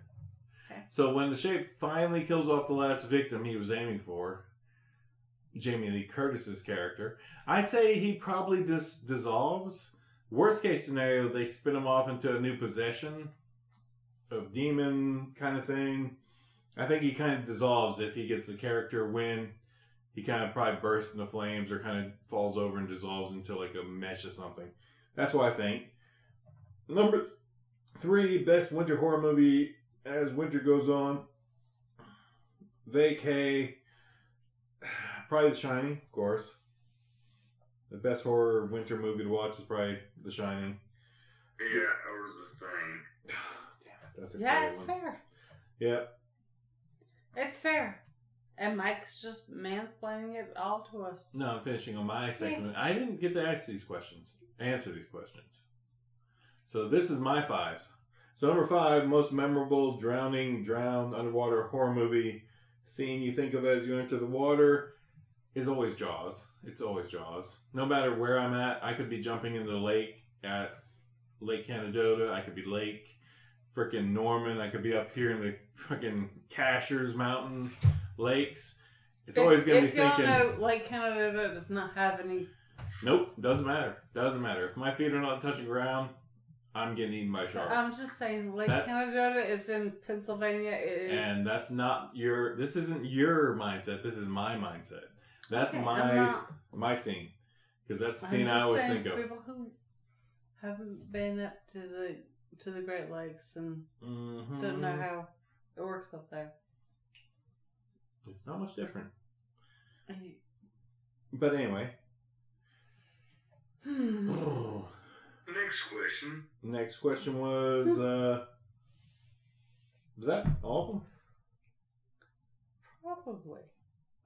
Okay. So when the shape finally kills off the last victim he was aiming for, Jamie Lee Curtis's character, I'd say he probably dis- dissolves. Worst case scenario, they spin him off into a new possession of demon kind of thing. I think he kind of dissolves if he gets the character win. He kind of probably bursts into flames or kind of falls over and dissolves into like a mesh or something. That's what I think. Number three, best winter horror movie as winter goes on. Vacay. Probably The Shining, of course. The best horror winter movie to watch is probably The Shining. Yeah, or the thing. Damn [SIGHS] it, that's a Yeah, it's one. fair. Yep. It's fair. And Mike's just mansplaining it all to us. No, I'm finishing on my segment. I didn't get to ask these questions, answer these questions. So this is my fives. So number five, most memorable drowning, drowned, underwater horror movie scene you think of as you enter the water is always Jaws. It's always Jaws. No matter where I'm at, I could be jumping into the lake at Lake Canadohta. I could be Lake freaking Norman. I could be up here in the freaking Cashiers Mountain lakes. It's always going to if be thinking. know Lake Canada does not have any. Nope, doesn't matter. Doesn't matter. If my feet are not touching ground, I'm getting eaten by a shark. I'm just saying, Lake That's- Canada is in Pennsylvania. It is. and that's not your. This isn't your mindset. This is my mindset. That's Okay, I'm my not- my scene. Because that's the I'm scene I just always saying think for of. People who haven't been up to the to the Great Lakes and Mhm. don't know how it works up there. It's not much different. But anyway. [SIGHS] [SIGHS] [SIGHS] Next question. next question was. uh Was that all of them? Probably.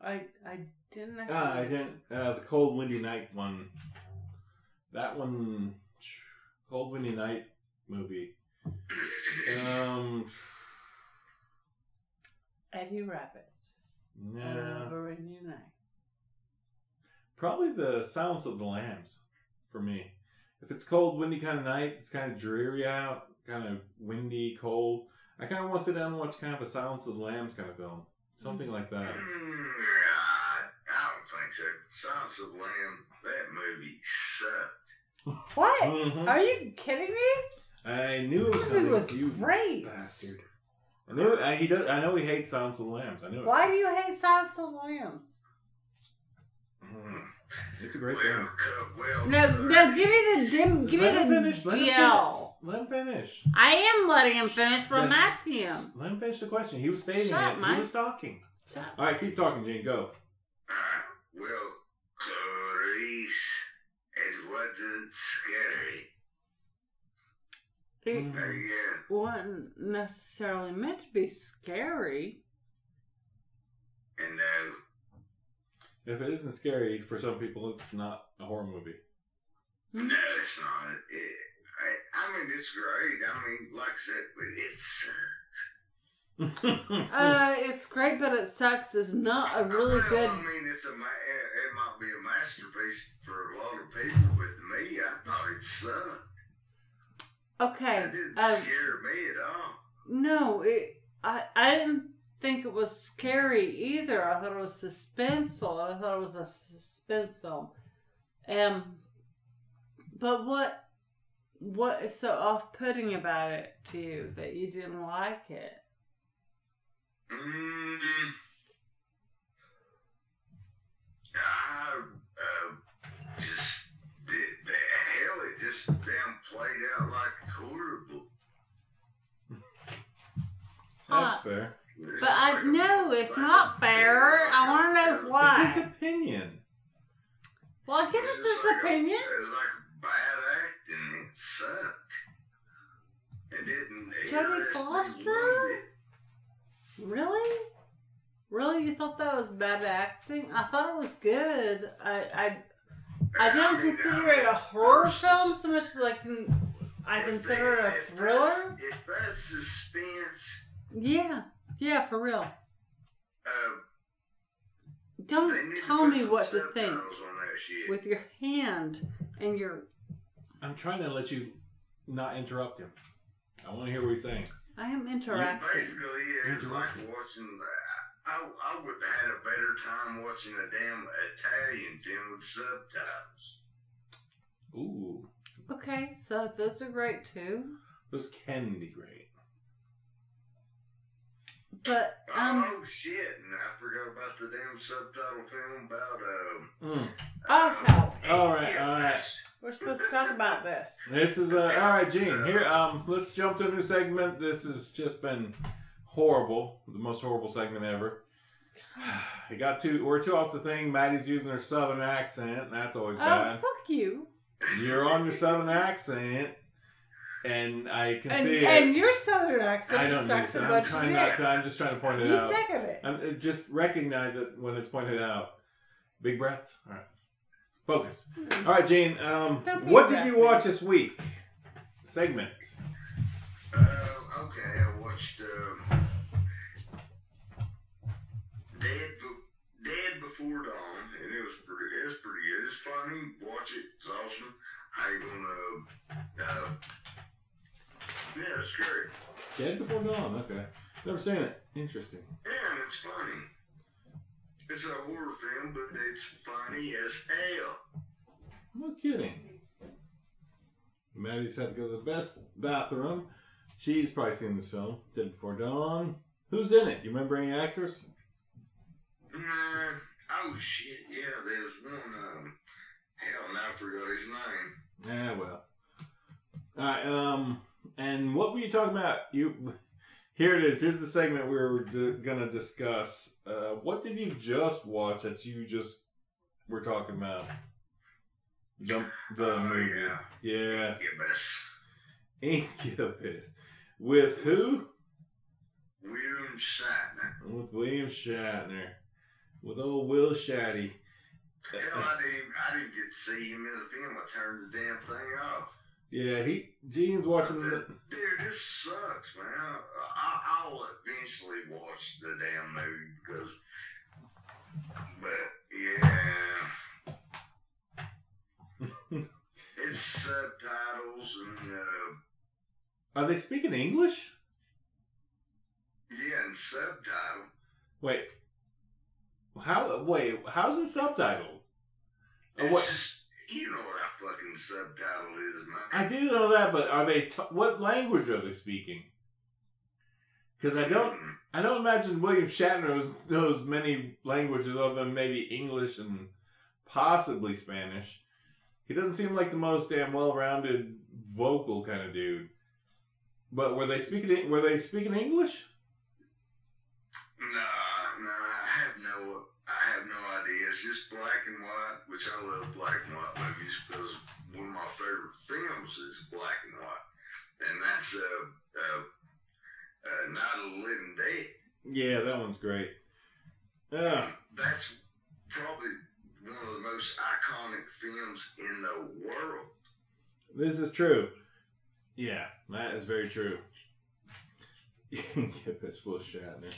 I I didn't. Actually Ah, I didn't. Uh, the cold, windy night one. That one, cold, windy night movie. Um, Eddie Rabbit. nah, Over in Unite. probably the Silence of the Lambs for me. If it's cold, windy kind of night, it's kind of dreary out, kind of windy, cold. I kind of want to sit down and watch kind of a Silence of the Lambs kind of film, something like that. Mm, I, I don't think so. Silence of the Lamb, that movie sucked. [LAUGHS] What? Mhm. Are you kidding me? I knew it was That coming. movie was you great. bastard. I knew. I, he does. I know he hates Silence of the Lambs. I knew it. Why do you hate Silence of the Lambs? Mm. It's a great well, film. co- well, No, no, give me the dim, give me let him the finish. Let him DL. finish. Let him finish. I am letting him finish, but I'm Then asking him. Let him finish the question. He was stating Shut up, it. Mike. He was talking. Shut All right, keep talking, Gene. Go. Well, Clarice, it wasn't scary. It Mm. There you go. wasn't necessarily meant to be scary. And uh, If it isn't scary for some people, it's not a horror movie. no, it's not. It, I, I mean, it's great. I mean, like I said, but it's. [LAUGHS] Uh, it's great, but it sucks. Is not a really well, good. I mean, it's a. ma- It, it might be a masterpiece for a lot of people, but to me, I thought it sucked. Okay. It didn't Um, scare me at all. no, it. I I didn't think it was scary either. I thought it was suspenseful. I thought it was a suspense film. Um, but what what is so off-putting about it to you that you didn't like it? Mm, I uh, just the, the hell it just damn played out like a horrible. That's Huh. fair. But I no, it's not fair. I want to know It's why. his opinion. Well, I get it's his opinion. It was like bad acting. It sucked. It didn't. Jodie interest Foster? Really? Really, you thought that was bad acting? I thought it was good. I I, I don't consider it a horror film so much as I can. I consider it a thriller. that's- If suspense, Yeah, yeah, for real. Um, they Don't tell me what to think subtitles on that shit. with your hand and your. I'm trying to let you not interrupt him. I want to hear what he's saying. I am Yeah, interacting. basically, yeah, it's like Interrupted. watching. I, I would have had a better time watching a damn Italian film with subtitles. Ooh, Okay, so those are great too. those can be great. But um, oh shit! And I forgot about the damn subtitle film about um. Mm. oh hell, All right, all right. we're supposed to talk about this. This is uh, all right, Gene. Here, um, let's jump to a new segment. This has just been horrible, the most horrible segment ever. [SIGHS] It got too. We're too off the thing. Maddy's using her southern accent. That's always bad. Oh bad. fuck you! You're on your southern accent, and I can And, see and it. your southern accent I don't need sucks to. a I'm bunch trying of not to. I'm just trying to point it You out. second it. I'm, uh, just recognize it when it's pointed out. Big breaths. All right. Focus. All right, Gene. Um, what did you watch this week? Segment. Uh, okay, I watched um, Dead, Be- Dead Before Dawn, and it was pretty. It was pretty good. It's funny. Watch it. It's awesome. I ain't gonna. Uh, yeah, it's great. Dead Before Dawn. Okay. Never seen it. Interesting. And it's funny. It's a horror film, but it's funny as hell. I'm no kidding. Maddy's had to go to the best bathroom. She's probably seen this film. Dead Before Dawn. Who's in it? Do you remember any actors? Nah. Oh shit! Yeah, there was one. Um, hell, now I forgot his name. Ah, well. All right. Um, and what were you talking about? You. [LAUGHS] Here it is. Here's the segment we were d- gonna discuss. Uh, what did you just watch that you just were talking about? The, the Oh, movie. yeah. Yeah. Incubus. Incubus. With who? William Shatner. With William Shatner. With old Will Shatty. Hell, I didn't, I didn't get to see him in the film. I turned the damn thing off. Yeah, he. Gene's watching the. Dude, this sucks, man. I, I'll eventually watch the damn movie because, but yeah, it's [LAUGHS] subtitles and uh, Are they speaking English? yeah, and subtitle. Wait. How? Wait. How's it subtitled? It's what? just you know what a fucking subtitle is, man. I do know that, but are they? T- what language are they speaking? Because I don't. Mm. I don't imagine William Shatner knows, many languages other than maybe English and possibly Spanish. He doesn't seem like the most damn well-rounded vocal kind of dude. But were they speaking? Were they speaking English? Nah, nah, I have no, I have no idea. It's just black and white, which I love black and white movies because one of my favorite films is black and white, and that's uh, uh, uh Night of the Living Dead. Yeah, that one's great. Yeah. That's probably one of the most iconic films in the world. This is true. Yeah, that is very true. [LAUGHS] You can get this Will Shatner.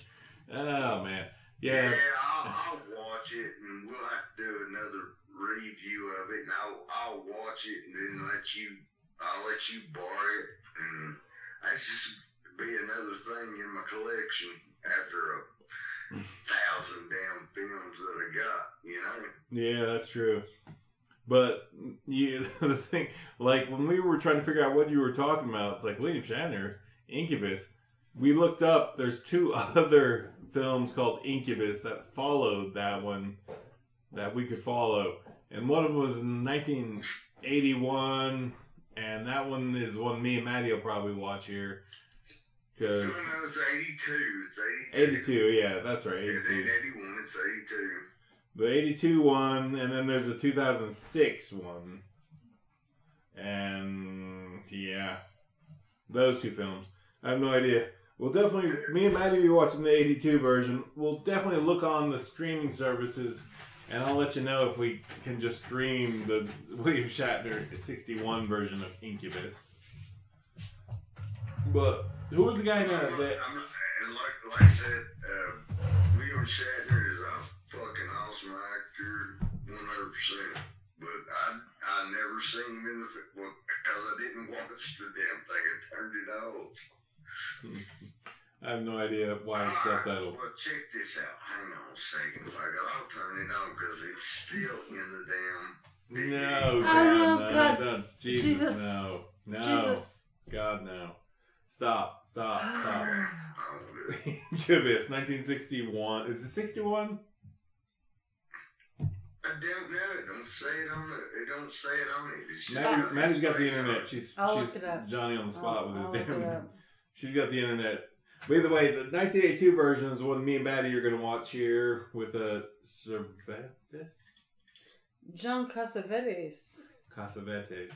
Oh man, yeah. I'll, I'll watch it, and we'll have to do another review of it, and I'll I'll watch it, and then let you I'll let you borrow it, and that's just be another thing in my collection after a thousand damn films that I got, you know. Yeah, that's true. But you, [LAUGHS] the thing, like when we were trying to figure out what you were talking about, it's like William Shatner, Incubus. We looked up. There's two [LAUGHS] other films called Incubus that followed that one that we could follow, and one of them was in 1981, and that one is one me and Maddy will probably watch here. Because no, it's 82. It's 82. 82, yeah, that's right, 82. ain't 81, it's 82. The 82 one, and then there's a 2006 one. And yeah, those two films. I have no idea. We'll definitely, me and Maddy will be watching the 82 version. We'll definitely look on the streaming services, and I'll let you know if we can just stream the William Shatner 61 version of Incubus. But who was the guy that, I'm, that I'm, and like, like I said, uh, William Shatner is a fucking awesome actor, 100%. But I I never seen him in the well because I didn't watch the damn thing. I turned it off. I have no idea why it's Alright, subtitled. Well, check this out. Hang on a second. Like, I'll turn it on because it's still in the damn. No, Oh, no, no, God. no, Jesus, Jesus. no, no, Jesus. God, no. Stop, stop, stop. [SIGHS] I won't do it. Incubus, [LAUGHS] 1961. Is it 61? I don't know. It don't say it on it. It don't say it on it. It's just Maddy's, on Maddy's his got the face. internet. She's I'll she's look it up. Johnny on the spot with his I'll damn. [LAUGHS] She's got the internet. By the way, the 1982 version is one me and Maddy are going to watch here with uh, a Cervantes John Cassavetes. Casavetes.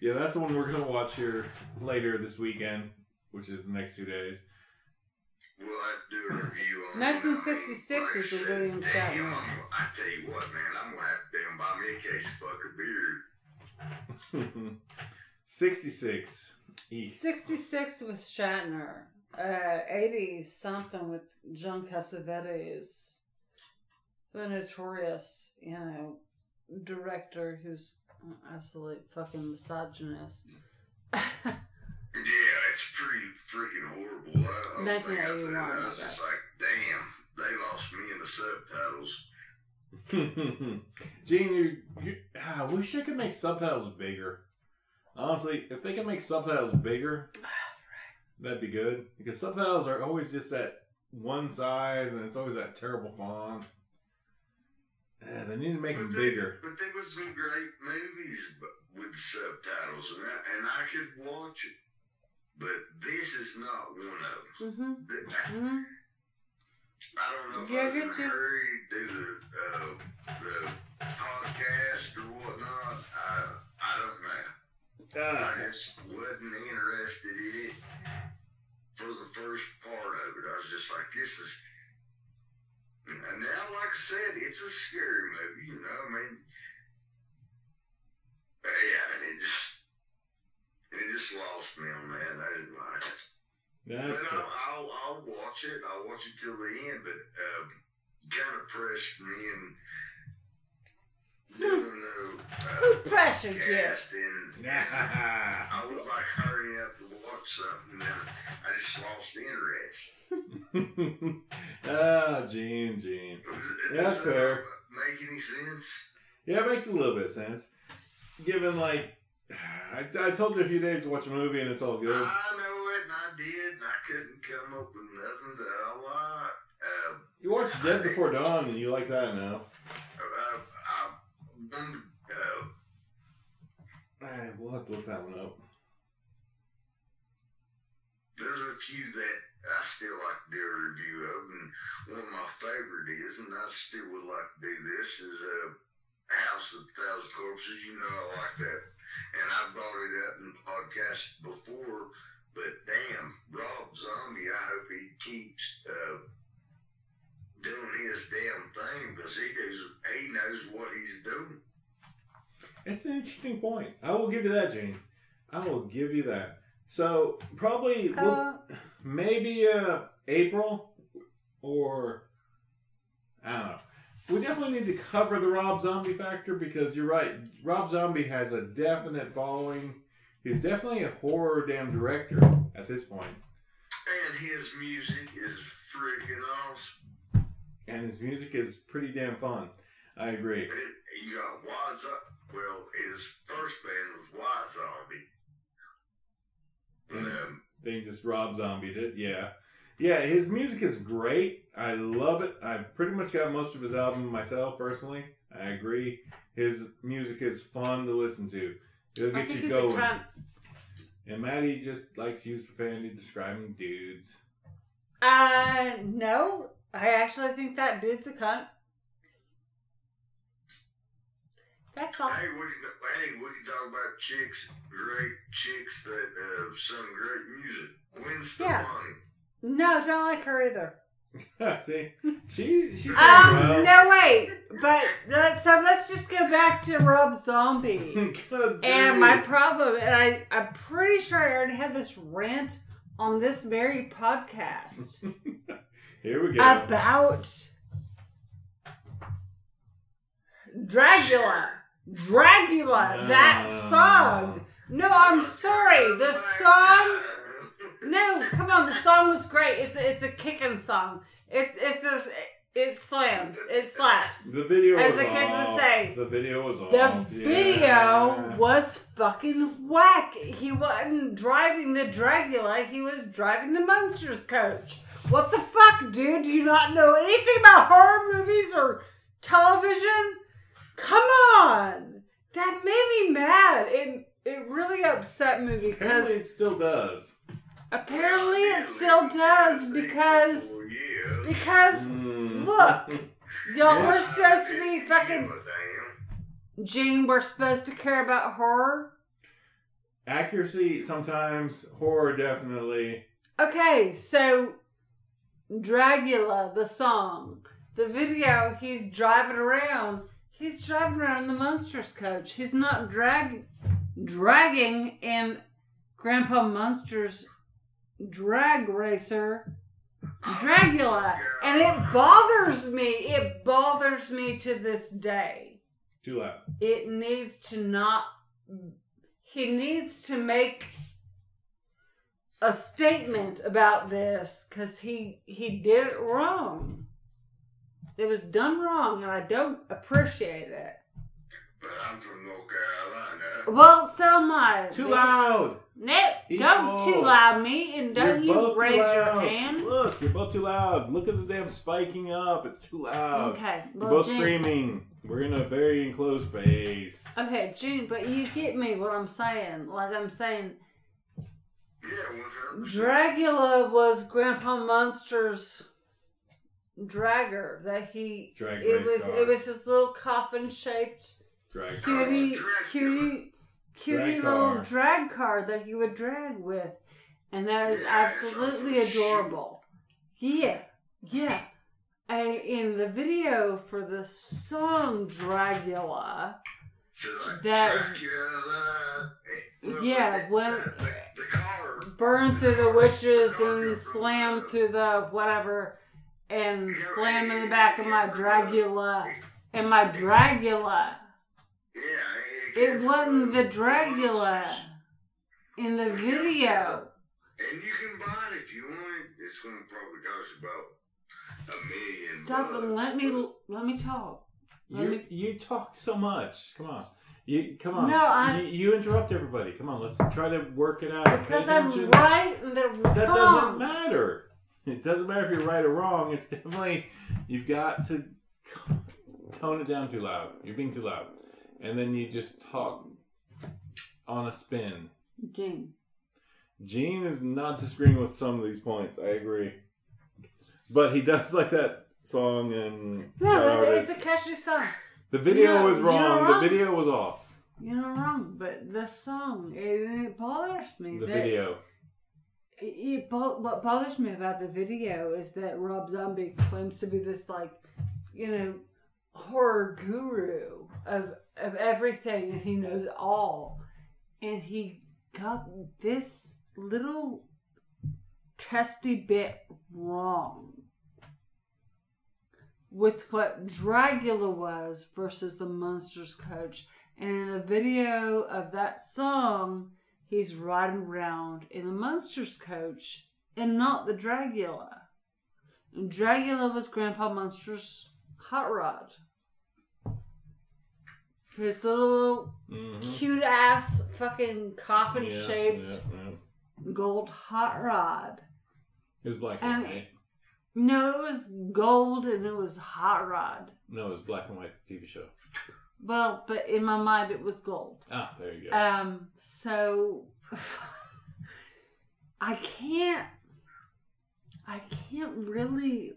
Yeah, that's the one we're going to watch here later this weekend, which is the next two days. We'll do a review on 1966 it. Like I is the said, William Shatner. I'm- um, I tell you what, man, I'm gonna have to damn buy me a case of fucking beer. [LAUGHS] 66. E. 66 with Shatner. Uh, 80 something with John Cassavetes. The notorious, you know, director who's an absolute fucking misogynist. Yeah, it's pretty freaking horrible. I, I don't think I said 1981, I was just guess. like, damn, they lost me in the subtitles. [LAUGHS] Gene, you, you, ah, I wish I could make subtitles bigger. Honestly, if they can make subtitles bigger, that'd be good. Because subtitles are always just that one size, and it's always that terrible font. Yeah, they need to make them But there- bigger. But there was some great movies with subtitles, and I, and I could watch it. But this is not one of mm-hmm. them. Mm-hmm. I don't know if Yeah, I was I in a hurry to do the, uh, the podcast or whatnot. I, I don't know. Ah, I just wasn't interested in it for the first part of it. I was just like, this is. And now, like I said, it's a scary movie, you know. I mean, yeah, and it just, it just lost me on that. I didn't like it. that's but cool. I'll, I'll, I'll watch it. I'll watch it till the end. But uh, kind of pressed me the Who uh, pressured you? casting. I was like hurrying up to watch something, and then I just lost interest. [LAUGHS] ah, Gene, Gene. Does- Yeah, that's does that fair. Make any sense? Yeah, it makes a little bit of sense. Given, like, [SIGHS] I, I told you a few days to watch a movie, and it's all good. I know it, and I did, and I couldn't come up with nothing that I like. Uh, You watched Dead Before Dawn, and you like that now. Uh, Alright, we'll have to look that one up. there's a few that I still like to do a review of, and one of my favorite is, and I still would like to do this, is uh, House of a Thousand Corpses. You know I like that, and I brought it up in podcasts before. But damn, Rob Zombie, I hope he keeps uh, doing his damn thing because he knows he knows what he's doing. It's an interesting point. I will give you that, Gene. I will give you that. So probably we'll, Uh, maybe uh April or I don't know. We definitely need to cover the Rob Zombie factor because you're right. Rob Zombie has a definite following. He's definitely a horror damn director at this point. point, And his music is freaking awesome. And his music is pretty damn fun. I agree. It, you got Wise Up, well, his first band was White Zombie. And, um, They just Rob Zombie did, yeah. Yeah, his music is great. I love it. I've pretty much got most of his album myself personally. I agree. His music is fun to listen to. It'll I get think you he's going. cunt. And Maddie just likes to use profanity describing dudes. Uh, no. I actually think that dude's a cunt. That's all. hey, we can, hey, we can talk about chicks, great chicks that uh, sung great music. Gwen Yeah. Stefani. No, don't like her either. [LAUGHS] See, she she Um, well. no, wait. But let, so let's just go back to Rob Zombie. [LAUGHS] And my problem, and I, I'm pretty sure I already had this rant on this very podcast [LAUGHS] Here we go. about Dragula. Dragula, that No. song. No, I'm sorry. The song. No, come on. The song was great. It's a, it's a kicking song. It it's a, it slams. It slaps. the video As was the kids would off. say, the video was off. The yeah. video was fucking whack. He wasn't driving the Dragula. He was driving the Munsters coach. What the fuck, dude? Do you not know anything about horror movies or television? Come on. That made me mad. It it really upset me because Apparently, it still does. apparently it still does because because Mm. look, y'all Yeah. were supposed to be fucking a damn. Gene. We're supposed to care about horror. Accuracy sometimes, horror definitely. Okay, so Dragula, the song, the video, he's driving around. He's driving around in the Munsters coach. He's not drag dragging in Grandpa Munsters drag racer Dragula. And it bothers me. It bothers me to this day. Too loud. It needs to not he needs to make a statement about this because he he did it wrong. It was done wrong, and I don't appreciate it. But I'm from North Carolina. Well, so am I. Too loud. Nope, don't Equal. too loud me, and don't You're you raise your hand. Look, you're both too loud. Look at the damn spiking up. It's too loud. Okay, You're both Jane- screaming. We're in a very enclosed space. Okay, June, but you get me what I'm saying. Like I'm saying, Yeah, 100%. Dragula was Grandpa Munster's dragger that he Drag it race was car. it was this little coffin shaped Drag car. cutie Dragula. cutie cutie Drag little car. drag car that he would drag with and that is absolutely adorable yeah yeah I, in the video for the song Dragula So like That- Dragula. eh, well, Yeah, the- when- the, the car burn through the witches and slam through the whatever and slam in the back of my Dragula and my Dragula. Yeah, It wasn't the Dragula in the video. And you can buy it if you want. It's going to probably cost about a million. Stop and let me let me talk. Let You me- you talk so much. Come on. You come on. No, I- You, you interrupt everybody. Come on. Let's try to work it out. Pay Because I'm attention. right and they're wrong. That doesn't matter. It doesn't matter if you're right or wrong. It's definitely you've got to tone it down too loud. You're being too loud, and then you just talk on a spin. Gene. Gene is not disagreeing with some of these points. I agree, but he does like that song and No, but it's a catchy song. The video was wrong. wrong. The video was off. You're not wrong, but the song it, it bothers me. The that- video. It, it bo- what bothers me about the video is that Rob Zombie claims to be this like, you know, horror guru of of everything, and he knows all, and he got this little testy bit wrong with what Dragula was versus the Munsters Coach. And in the video of that song, he's riding around in the Munsters Coach and not the Dragula. And Dragula was Grandpa Munster's hot rod. His little Mhm. cute ass fucking coffin shaped yeah, yeah. gold hot rod. His black And-. No, it was gold and it was hot rod. No, it was black and white TV show. Well, but in my mind it was gold. Ah, there you go. Um, so [SIGHS] I can't I can't really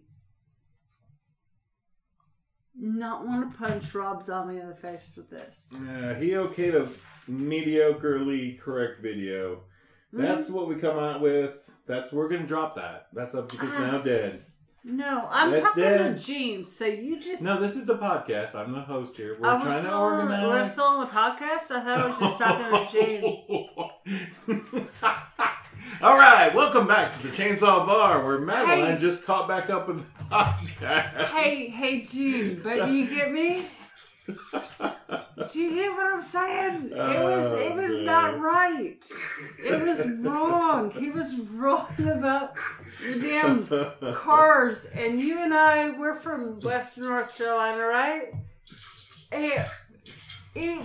not want to punch Rob Zombie in the face for this. Uh, he okayed a mediocrely correct video. That's what we come out with. That's we're gonna drop that. That subject is now dead. No, I'm That's talking dead. to Gene, so you just No, this is the podcast. I'm the host here. We're Oh, trying still to on- organize. We're still on the podcast. I thought I was just talking to Gene. [LAUGHS] All right, welcome back to the Chainsaw Bar, where Madeline Hey. just caught back up with the podcast. Hey, hey, Gene, but do you get me? [LAUGHS] [LAUGHS] Do you get what I'm saying? It was oh, it Oh, was God. not right. It was wrong. He was wrong about the damn cars. And you and I, we're from Western North Carolina, right? And it,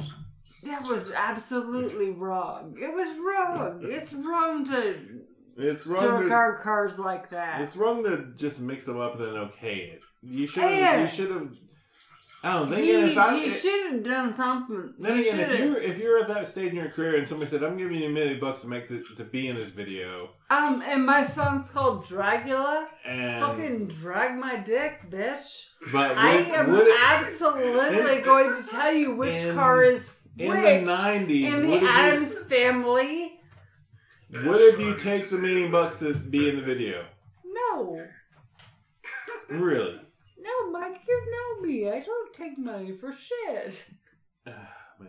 that was absolutely wrong. It was wrong. It's wrong to It's to wrong. To, regard cars like that. it's wrong to just mix them up and then okay it. You should. You should have. Oh, then He, again, if I, he should have done something. Then He again, if shoulda- you're if you're at that stage in your career and somebody said, "I'm giving you a million bucks to make the, to be in this video," Um, and my song's called Dragula. and Fucking drag my dick, bitch. but would, I am would it, absolutely in- [LAUGHS] going to tell you which in- car is in which the '90s, in the it Addams family. be, would it you take the million bucks to be in the video? No, Really? No, Mike, you know me. I don't take money for shit. Ah, [SIGHS] Man,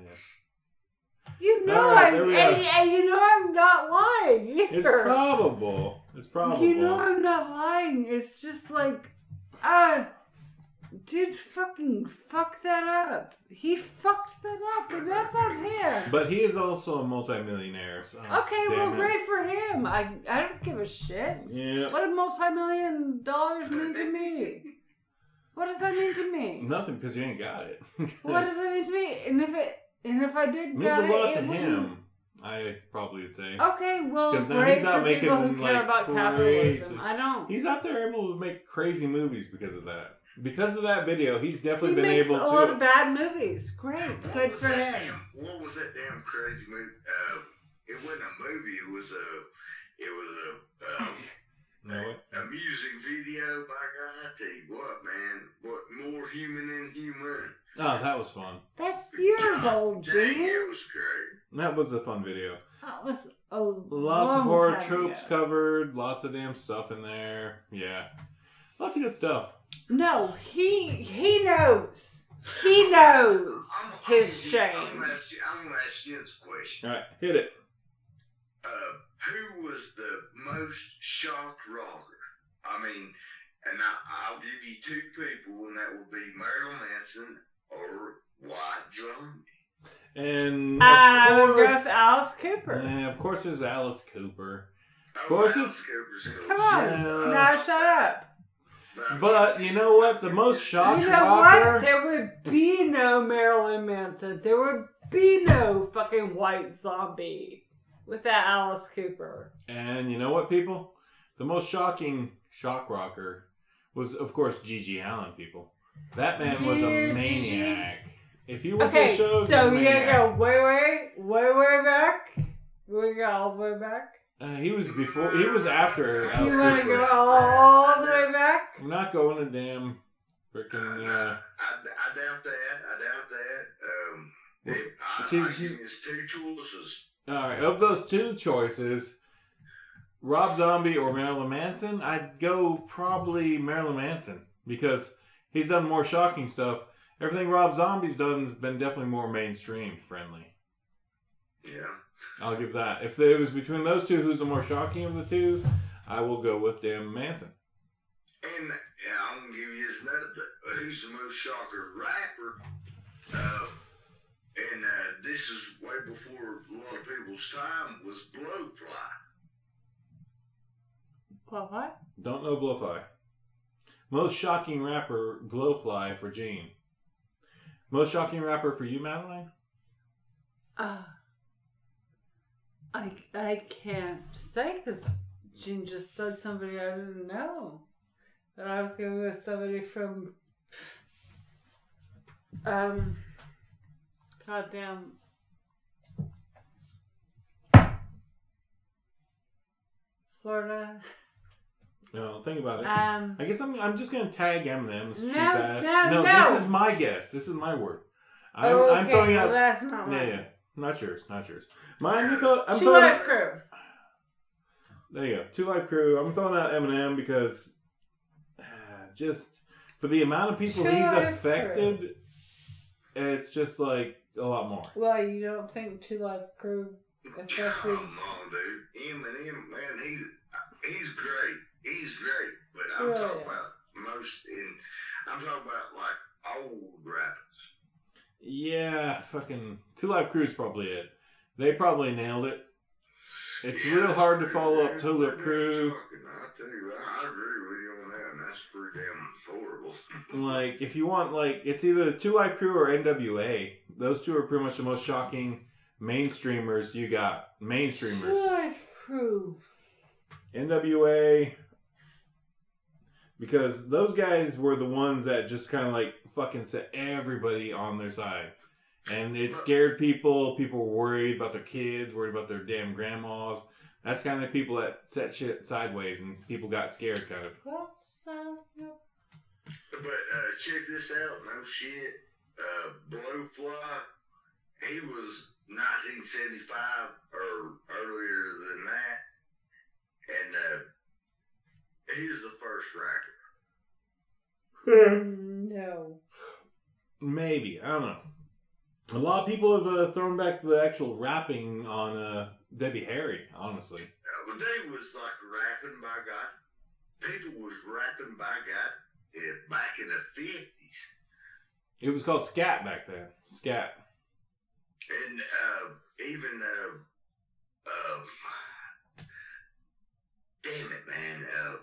You know All right, I there we and, and you know I'm not lying either. it's probable. It's probable. You know I'm not lying. It's just like, ah, dude, fucking fuck that up. He fucked that up, and that's not him. but he is also a multimillionaire. So Okay, damn well, it. great for him. I I don't give a shit. Yeah, What do multi-million dollars mean to me? What does that mean to me? nothing because you ain't got it. [LAUGHS] What does that mean to me? And if it and if I did It means got a it, lot it to wouldn't- him. I probably would say. Okay, well, 'Cause now great he's out for people who making, care like, about crazy- capitalism. I don't. He's out there able to make crazy movies because of that. Because of that video, he's He definitely been makes able a to. A lot of bad movies. Great, What good for him. Damn, what was that damn crazy movie? Uh, it wasn't a movie. It was a. It was a. Um, [LAUGHS] You know what? a music video. By God, I tell you what, man. What more human than human? Oh, that was fun. That's years old, Dang, Jimmy. it was great. That was a fun video. That was a Lots long of horror time tropes ago. covered. Lots of damn stuff in there. Yeah, lots of good stuff. No, he he knows. He knows I'm, his I'm, shame. I'm gonna ask you. I'm gonna ask you this question. All right, hit it. Uh, who was the most shocked rocker? I mean, and I, I'll give you two people, and that would be Marilyn Manson or White Zombie. And I of would go course, with Alice Cooper. eh, of course, there's Alice Cooper. Of course Alice it's- Cooper's cool. Come on, Yeah. now shut up. But you know what? The most shocked You know rocker. what? There would be no Marilyn Manson. There would be no fucking white zombie without Alice Cooper. And you know what, people? The most shocking shock rocker was, of course, GG Allin. People, that man was a maniac. If you went Okay, to shows, so he's a we gotta go way, way, way, way back. We go all the way back. Uh, he was before. He was after. Do Alice you want to go all the way back? I'm not going to damn freaking. I, Uh, I doubt that. I doubt that. Um, Well, if, I, she's- I she's- give you two choices. All right, of those two choices, Rob Zombie or Marilyn Manson, I'd go probably Marilyn Manson because he's done more shocking stuff. Everything Rob Zombie's done has been definitely more mainstream friendly. Yeah. I'll give that. If it was between those two, who's the more shocking of the two? I will go with damn Manson. And yeah, I'm gonna give you this another. Who's the most shocker rapper? Uh, and uh, this is way before a lot of people's time was Blowfly. What? What? Don't know Blowfly. Most shocking rapper, Blowfly for Gene. Most shocking rapper for you, Madeline? Uh, I I can't say because Gene just said somebody I didn't know. And I was going with somebody from um goddamn Florida. No, think about it. Um I guess I'm, I'm just gonna tag Eminem's cheap No, ass. no, no. this is my guess. This is my word. I'm, okay, I'm throwing well, out. that's not Yeah, mine. yeah. Not yours. Not yours. Mine. I'm, throw, I'm Two throwing. Life Crew. There you go. 2 Live Crew. I'm throwing out Eminem because uh, just for the amount of people Two he's affected, it's just like a lot more. Well, you don't think 2 Live Crew affected Come on, dude. Him and him, man, he's he's great. He's great. But I'm Yes. talking about most in. I'm talking about like old rappers. Yeah, fucking 2 Live Crew's probably it. They probably nailed it. It's Yeah, real hard to follow up 2 Live Crew. I tell you, I, I agree with you on that, and that's pretty damn horrible. Like, if you want, like, it's either 2 Live Crew or NWA. Those two are pretty much the most shocking mainstreamers you got. Mainstreamers. Live Crew. NWA. Because those guys were the ones that just kind of like fucking set everybody on their side. And it scared people. People were worried about their kids, worried about their damn grandmas. That's kind of the people that set shit sideways and people got scared, kind of. What's? But uh, check this out, no shit. Uh, Blowfly, he was 1975 or earlier than that, and uh, he was the first rapper. No. Maybe. I don't know. A lot of people have uh, thrown back the actual rapping on uh, Debbie Harry, honestly. Uh, but they was like rapping by God. People was rapping by God uh, back in the 50s. It was called Scat back then. Scat. And uh, even, uh, uh, damn it, man. Uh,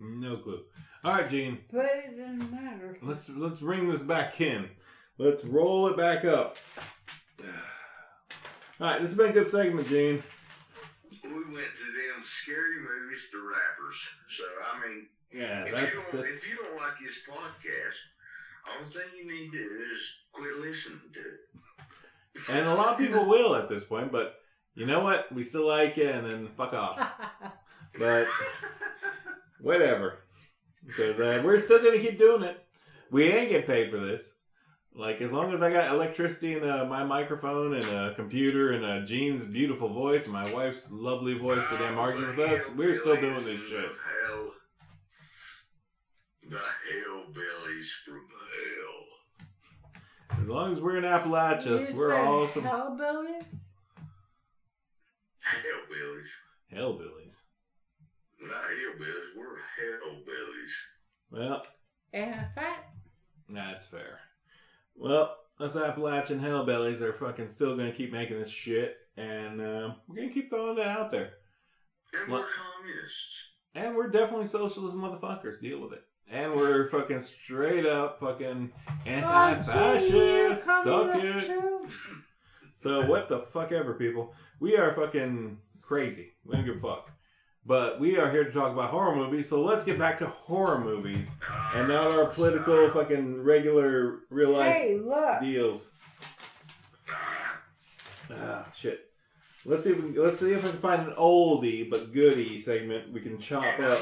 No clue. All right, Gene. But it doesn't matter. Let's let's bring this back in. Let's roll it back up. [SIGHS] All right, this has been a good segment, Gene. we went to them scary movies to rappers. So, I mean, Yeah, if, that's you don't, that's. if you don't like this podcast, all thing you need to do is quit listening to it. And a lot of people will at this point, but you know what? We still like it, and then fuck off. [LAUGHS] But whatever, because uh, we're still gonna keep doing it. We ain't get paid for this. Like as long as I got electricity and uh, my microphone and a computer and uh, Gene's beautiful voice and my wife's lovely voice to damn arguing with us, we're still doing this shit. Hell, the hellbillies from hell. As long as we're in Appalachia, You we're said awesome. Hellbillies? Hellbillies. Hellbillies. Not hillbillies, we're hellbillies. Well, And a fat. that's fair. Well, us Appalachian hellbillies are fucking still gonna keep making this shit, and uh, we're gonna keep throwing it out there. And we're communists. And we're definitely socialist motherfuckers. Deal with it. And we're fucking straight up fucking anti-fascist. Suck it. So what the fuck ever, people. We are fucking crazy. We don't give a fuck. But we are here to talk about horror movies, so let's get back to horror movies and not our political fucking regular real life Hey, look. deals. Ah, shit. Let's see if we can, let's see if I can find an oldie but goodie segment we can chop up.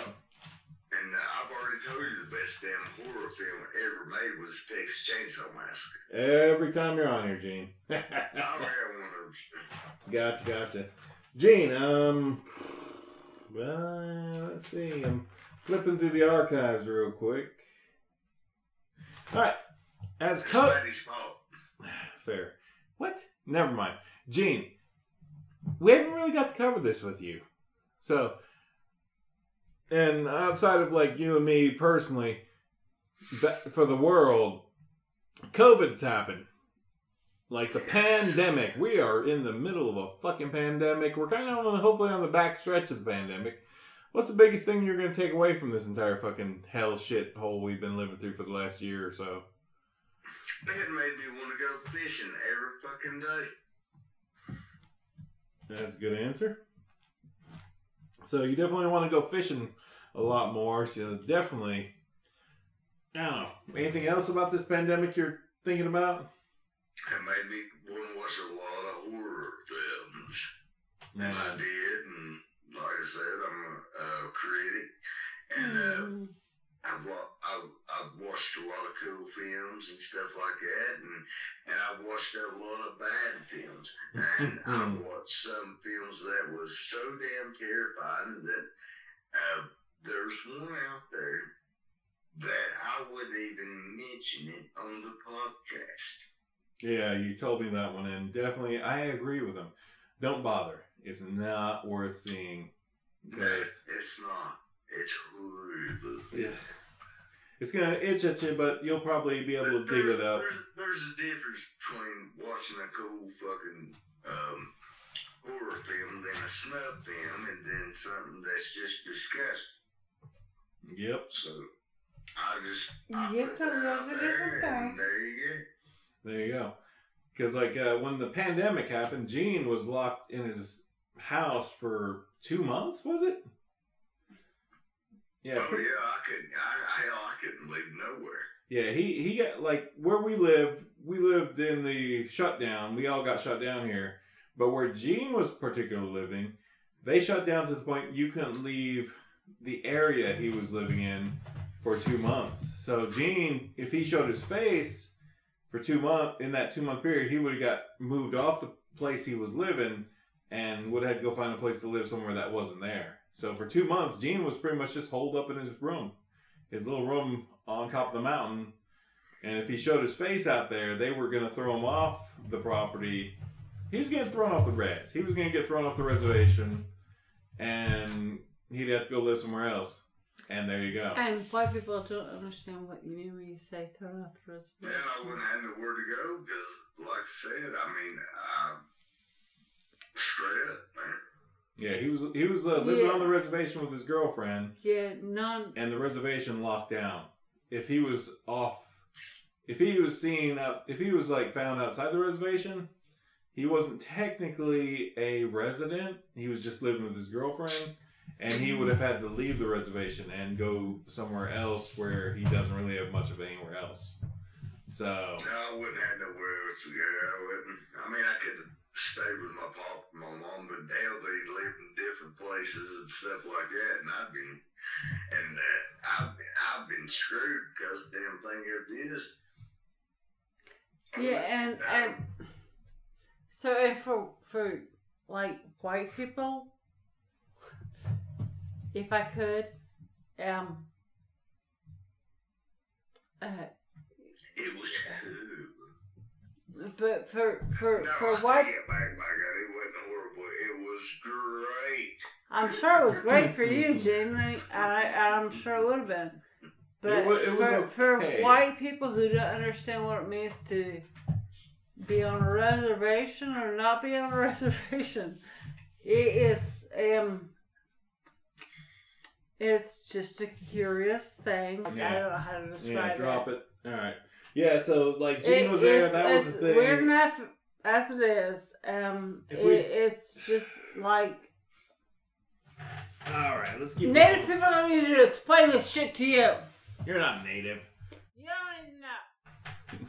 Damn horror film ever made was Texas Chainsaw Massacre. Every time you're on here, Gene. [LAUGHS] I've had one of gotcha, gotcha. Gene, um, well, let's see. I'm flipping through the archives real quick. All right, as co- Somebody's fault. [SIGHS] fair. What? Never mind, Gene. We haven't really got to cover this with you, so. And outside of like you and me personally, for the world, COVID's happened. Like the pandemic, we are in the middle of a fucking pandemic. We're kind of on the, hopefully on the back stretch of the pandemic. What's the biggest thing you're going to take away from this entire fucking hell shit hole we've been living through for the last year or so? It made me want to go fishing every fucking day. That's a good answer. So you definitely want to go fishing a lot more. So definitely. I don't know. Anything else about this pandemic you're thinking about? It made me want to watch a lot of horror films. And I did, and like I said, I'm a, uh critic, and uh, Mm. I've, wa- I've, I've watched a lot of cool films and stuff like that, and, and I've watched a lot of bad films. [LAUGHS] And I've watched some films that was so damn terrifying that uh, there's one out there that I wouldn't even mention it on the podcast. Yeah, you told me that one, and definitely I agree with him. Don't bother. It's not worth seeing. Because It's not. It's horrible. yeah, it's gonna itch at you, but you'll probably be able to dig it up. There's, there's a difference between watching a cool fucking um, horror film than a snuff film and then something that's just disgusting. Yep. So I just I Yeah, put so those are different things. There you go. There you go. Because like uh, when the pandemic happened, Gene was locked in his house for two months. Was it? Yeah. oh yeah, I could. I hell, I couldn't leave nowhere. Yeah, he he got like where we lived. We lived in the shutdown. We all got shut down here. But where Gene was particularly living, they shut down to the point you couldn't leave the area he was living in for two months. So Gene, if he showed his face for two months in that two month period, he would have got moved off the place he was living and would have had to go find a place to live somewhere that wasn't there. So for two months, Gene was pretty much just holed up in his room, his little room on top of the mountain. And if he showed his face out there, they were going to throw him off the property. He was getting thrown off the res. He was going to get thrown off the reservation, and he'd have to go live somewhere else. And there you go. And white people don't understand what you mean when you say thrown off the Then I wouldn't have nowhere to go because, like I said, I mean, I straight up, man. Yeah, he was he was uh, living Yeah. on the reservation with his girlfriend, Yeah, none. and the reservation locked down. If he was off, if he was seen out, if he was like found outside the reservation, he wasn't technically a resident. He was just living with his girlfriend, and he would have had to leave the reservation and go somewhere else where he doesn't really have much of anywhere else. So I wouldn't have nowhere else to go. I wouldn't. I mean, I could stay with my pop, and my mom, but they'll be living in different places and stuff like that, and I've been, and uh, I've been, I've been screwed because the damn thing of this. Yeah, and and so and for for like white people, if I could, um, uh, it was cool. but for for No, for I white, take it back, my it wasn't horrible. It was great. I'm sure it was great for you, Jamie. I I'm sure it would have been. But It wa- it was for, for white people who don't understand what it means to be on a reservation or not be on a [LAUGHS] reservation, it is um, it's just a curious thing. Like, I Yeah. don't know how to describe yeah, it. drop it. All right. Yeah. So like Gene was there. is- That was as the thing. Weird enough as it is, um, If it, we- it's just like All right. Let's keep. native going. people don't need to explain this shit to you. You're not native. You don't know.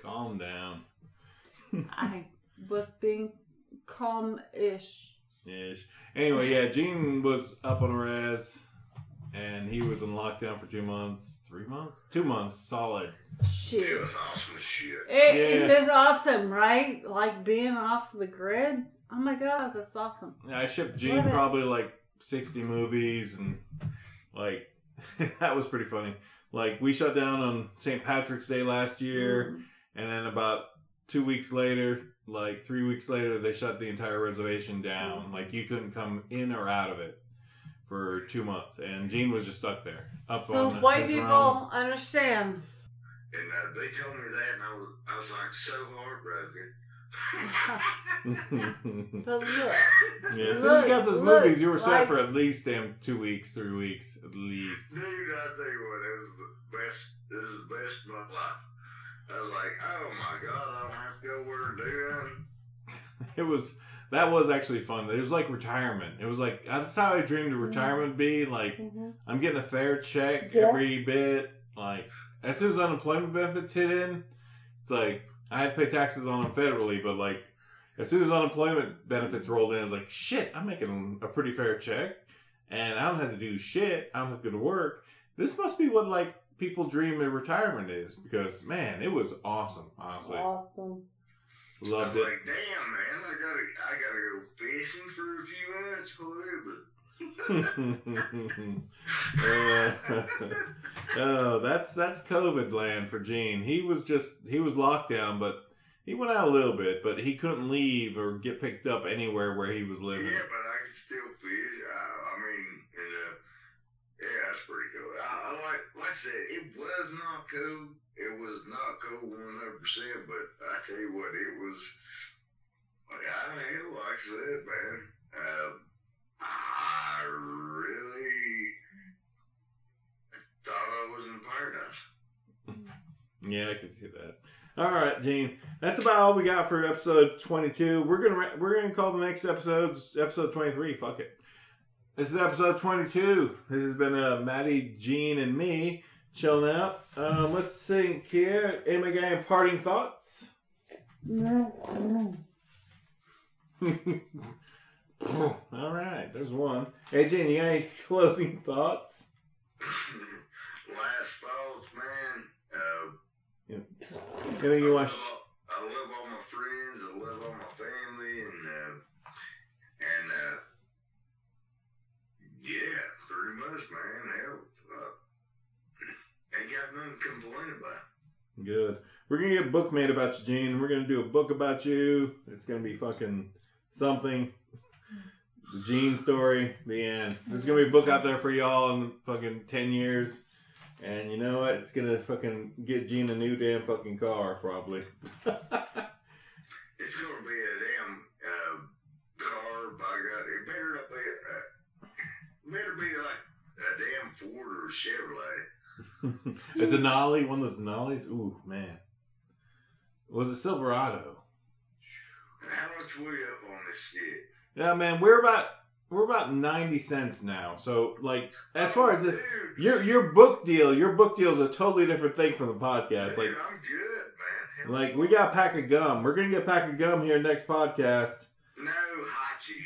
Calm down. I was being calm-ish. Ish. Anyway, yeah, Gene was up on a res, and he was in lockdown for two months, three months, two months, solid. It Shit. was awesome shit. It, it Yeah. is awesome, right? Like being off the grid. Oh my god, that's awesome. Yeah, I shipped Gene Love it. probably like sixty movies, and like [LAUGHS] that was pretty funny. Like we shut down on St. Patrick's Day last year, Mm. and then about two weeks later, like three weeks later, they shut the entire reservation down. Mhm. Like you couldn't come in or out of it for two months, and Gene was just stuck there. Up So on white his people understand. And uh, they told me that, and I was, I was like so heartbroken. room. [LAUGHS] But look, [LAUGHS] yeah, as soon as you got those Look, movies, you were set like- for at least damn two weeks, three weeks at least. Dude, I tell you what, it was the best. This is the best of my life. I was like, oh my god, I don't have to go where they're doing. [LAUGHS] It was that was actually fun. It was like retirement. It was like that's how I dreamed of retirement would be. Like Mhm. I'm getting a fair check Yeah. every bit. Like as soon as unemployment benefits hit in, it's like I had to pay taxes on them federally, but like as soon as unemployment benefits rolled in, I was like, shit, I'm making a pretty fair check, and I don't have to do shit. I don't have to go to work. This must be what like people dream of retirement is because man, it was awesome. Honestly, Awesome. I was loved it. like, damn man, I gotta I gotta go fishing for a few minutes for it, [LAUGHS] Uh, [LAUGHS] oh, that's that's COVID land for Gene. He was just he was locked down, but he went out a little bit, but he couldn't leave or get picked up anywhere where he was living. yeah, but I could still fish. I, I mean, and, uh, yeah, that's pretty I, like like I said, it was not cool. It was not cool one hundred percent, but I tell you what, it was. Like I mean, like I said, man, uh, I really thought I was in paradise. [LAUGHS] Yeah, I can see that. All right, Gene. That's about all we got for episode twenty-two. We're gonna we're gonna call the next episodes episode twenty-three. Fuck it. This is episode twenty-two. This has been uh, Maddy, Gene, and me chilling out. Um, let's think here. Got any parting thoughts? [LAUGHS] All right, there's one. Hey, Gene, you got any closing thoughts? Last thoughts, man. Uh, Anything you I want? love, I love all my friends. I love all my family, and uh, and uh, yeah, pretty much, man. Hell, uh, ain't got nothing to complain about. Good. We're gonna get a book made about you, Gene. We're gonna do a book about you. It's gonna be fucking something. The Gene story, the end. There's gonna be a book out there for y'all in fucking ten years. And you know what? It's gonna fucking get Gene a new damn fucking car, probably. It's gonna be a damn uh, car. By God, it better not be. Uh, better be like a damn Ford or Chevrolet. [LAUGHS] a Denali, one of those Denali's. Ooh, man. Was it Silverado? How much we up on this shit? Yeah, man. We're about we're about ninety cents now. So, like, as far as this, Dude, Your your book deal, your book deal is a totally different thing from the podcast. Like I'm good, man. Hell, like we got a pack of gum. We're gonna get a pack of gum here next podcast. no Hachi.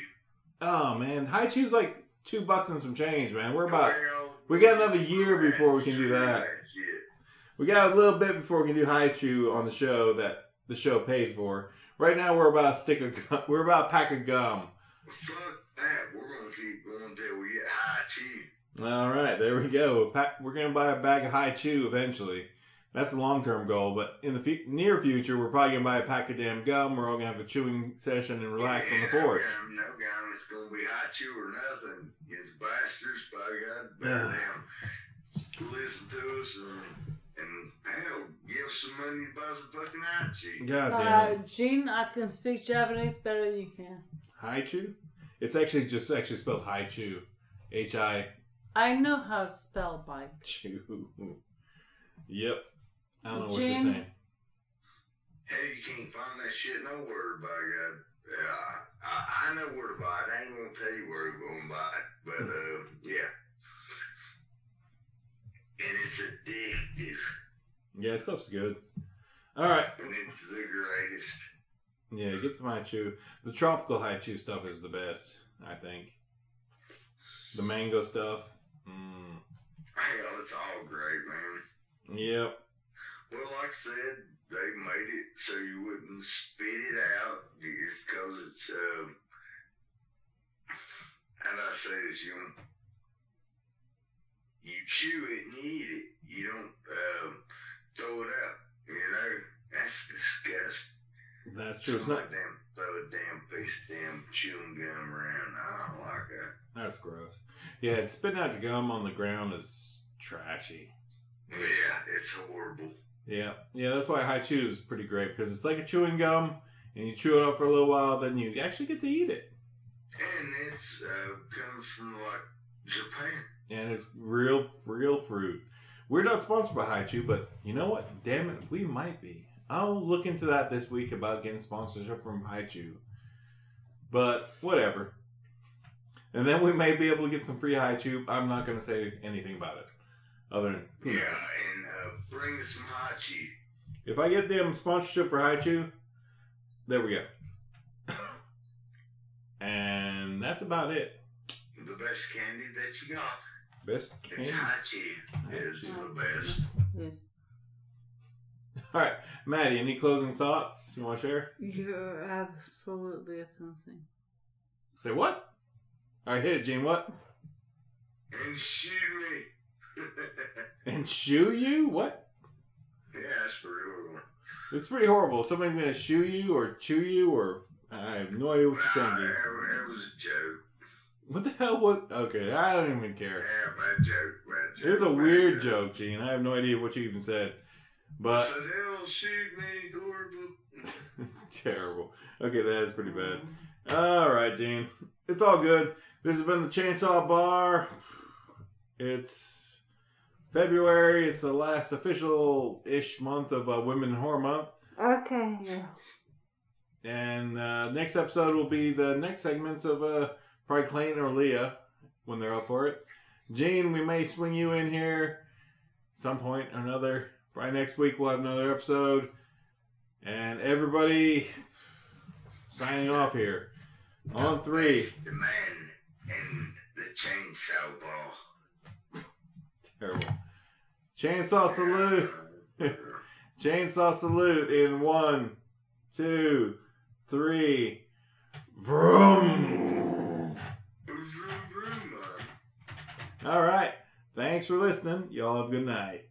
Oh man, Hi-Chew's like two bucks and some change, man. We're about Well, we got another year before we can do that. We got a little bit before we can do Hi-Chew on the show that the show pays for. Right now we're about a stick of gum. [LAUGHS] We're about a pack of gum. Fuck that. We're gonna keep going until we get Hachi. All right, there we go. We're gonna buy a bag of Hi-Chew eventually. That's the long term goal, but in the fu- near future, we're probably gonna buy a pack of damn gum. We're all gonna have a chewing session and relax on the porch. No gun, no gun. It's gonna be Hachi or nothing. It's bastards, by God. Better damn listen to us and, and hell, give some money to buy some fucking Hachi. God damn Uh. Gene, I can speak Japanese better than you can. Hi-Chew? It's actually just actually spelled Hi-Chew. H I I know how to spell bike. Chu. [LAUGHS] Yep. I don't know what Jim? you're saying. Hey, you can't find that shit nowhere, by God. Yeah, I, I know where to buy it. I ain't gonna tell you where to go and buy it, but uh, yeah. And it's addictive, Yeah, that stuff's good. All right. and it's the greatest. Yeah, get some Hi-Chew. The tropical Hi-Chew stuff is the best, I think. The mango stuff. Mm. Hell, it's all great, man. Yep. Well, like I said, they made it so you wouldn't spit it out. It's because it's, how do I say this? You you chew it and you eat it. You don't uh, throw it out. You know, that's disgusting. That's true. It's not. Damn throw a damn piece of damn chewing gum around. I don't like that. That's gross. Yeah, spitting out your gum on the ground is trashy. Yeah, it's horrible. Yeah, yeah. That's why Hi-Chew is pretty great because it's like a chewing gum, and you chew it up for a little while, then you actually get to eat it, And it's uh, comes from like Japan. and it's real, real fruit. We're not sponsored by Hi-Chew, but you know what? Damn it, we might be. I'll look into that this week about getting sponsorship from Hi-Chew. But whatever. And then we may be able to get some free Hi-Chew. I'm not going to say anything about it. Other than, Yeah, knows? and uh, bring some hachi. If I get them sponsorship for Hi-Chew, there we go. and that's about it. The best candy that you got. Best It's candy. hachi. Is the best. Yes. All right, Maddy. Any closing thoughts you want to share? You're absolutely offensive. Say what? All right, hit it, Gene. What? And shoot me. And shoe you? What? yeah, that's pretty horrible. It's pretty horrible. Somebody's gonna shoe you or chew you or I have no idea what you're saying, Gene. It, was a joke. What the hell? What? Okay, I don't even Yeah, care. bad joke. Bad joke. It was a weird joke, Gene. I have no idea what you even said. But So they'll shoot me, horrible. [LAUGHS] terrible. Okay, that is pretty bad. All right, Gene. It's all good. This has been the Chainsaw Bar. It's February. It's the last official-ish month of uh, Women in Horror Month. Okay. And uh, next episode will be the next segments of uh, probably Clayton or Leah when they're up for it. Gene, we may swing you in here some point or another. Probably next week we'll have another episode. And everybody signing off here. On three. The man in the chainsaw ball. Terrible. Chainsaw salute. [LAUGHS] Chainsaw salute in one, two, three. Vroom. All right. Thanks for listening. Y'all have a good night.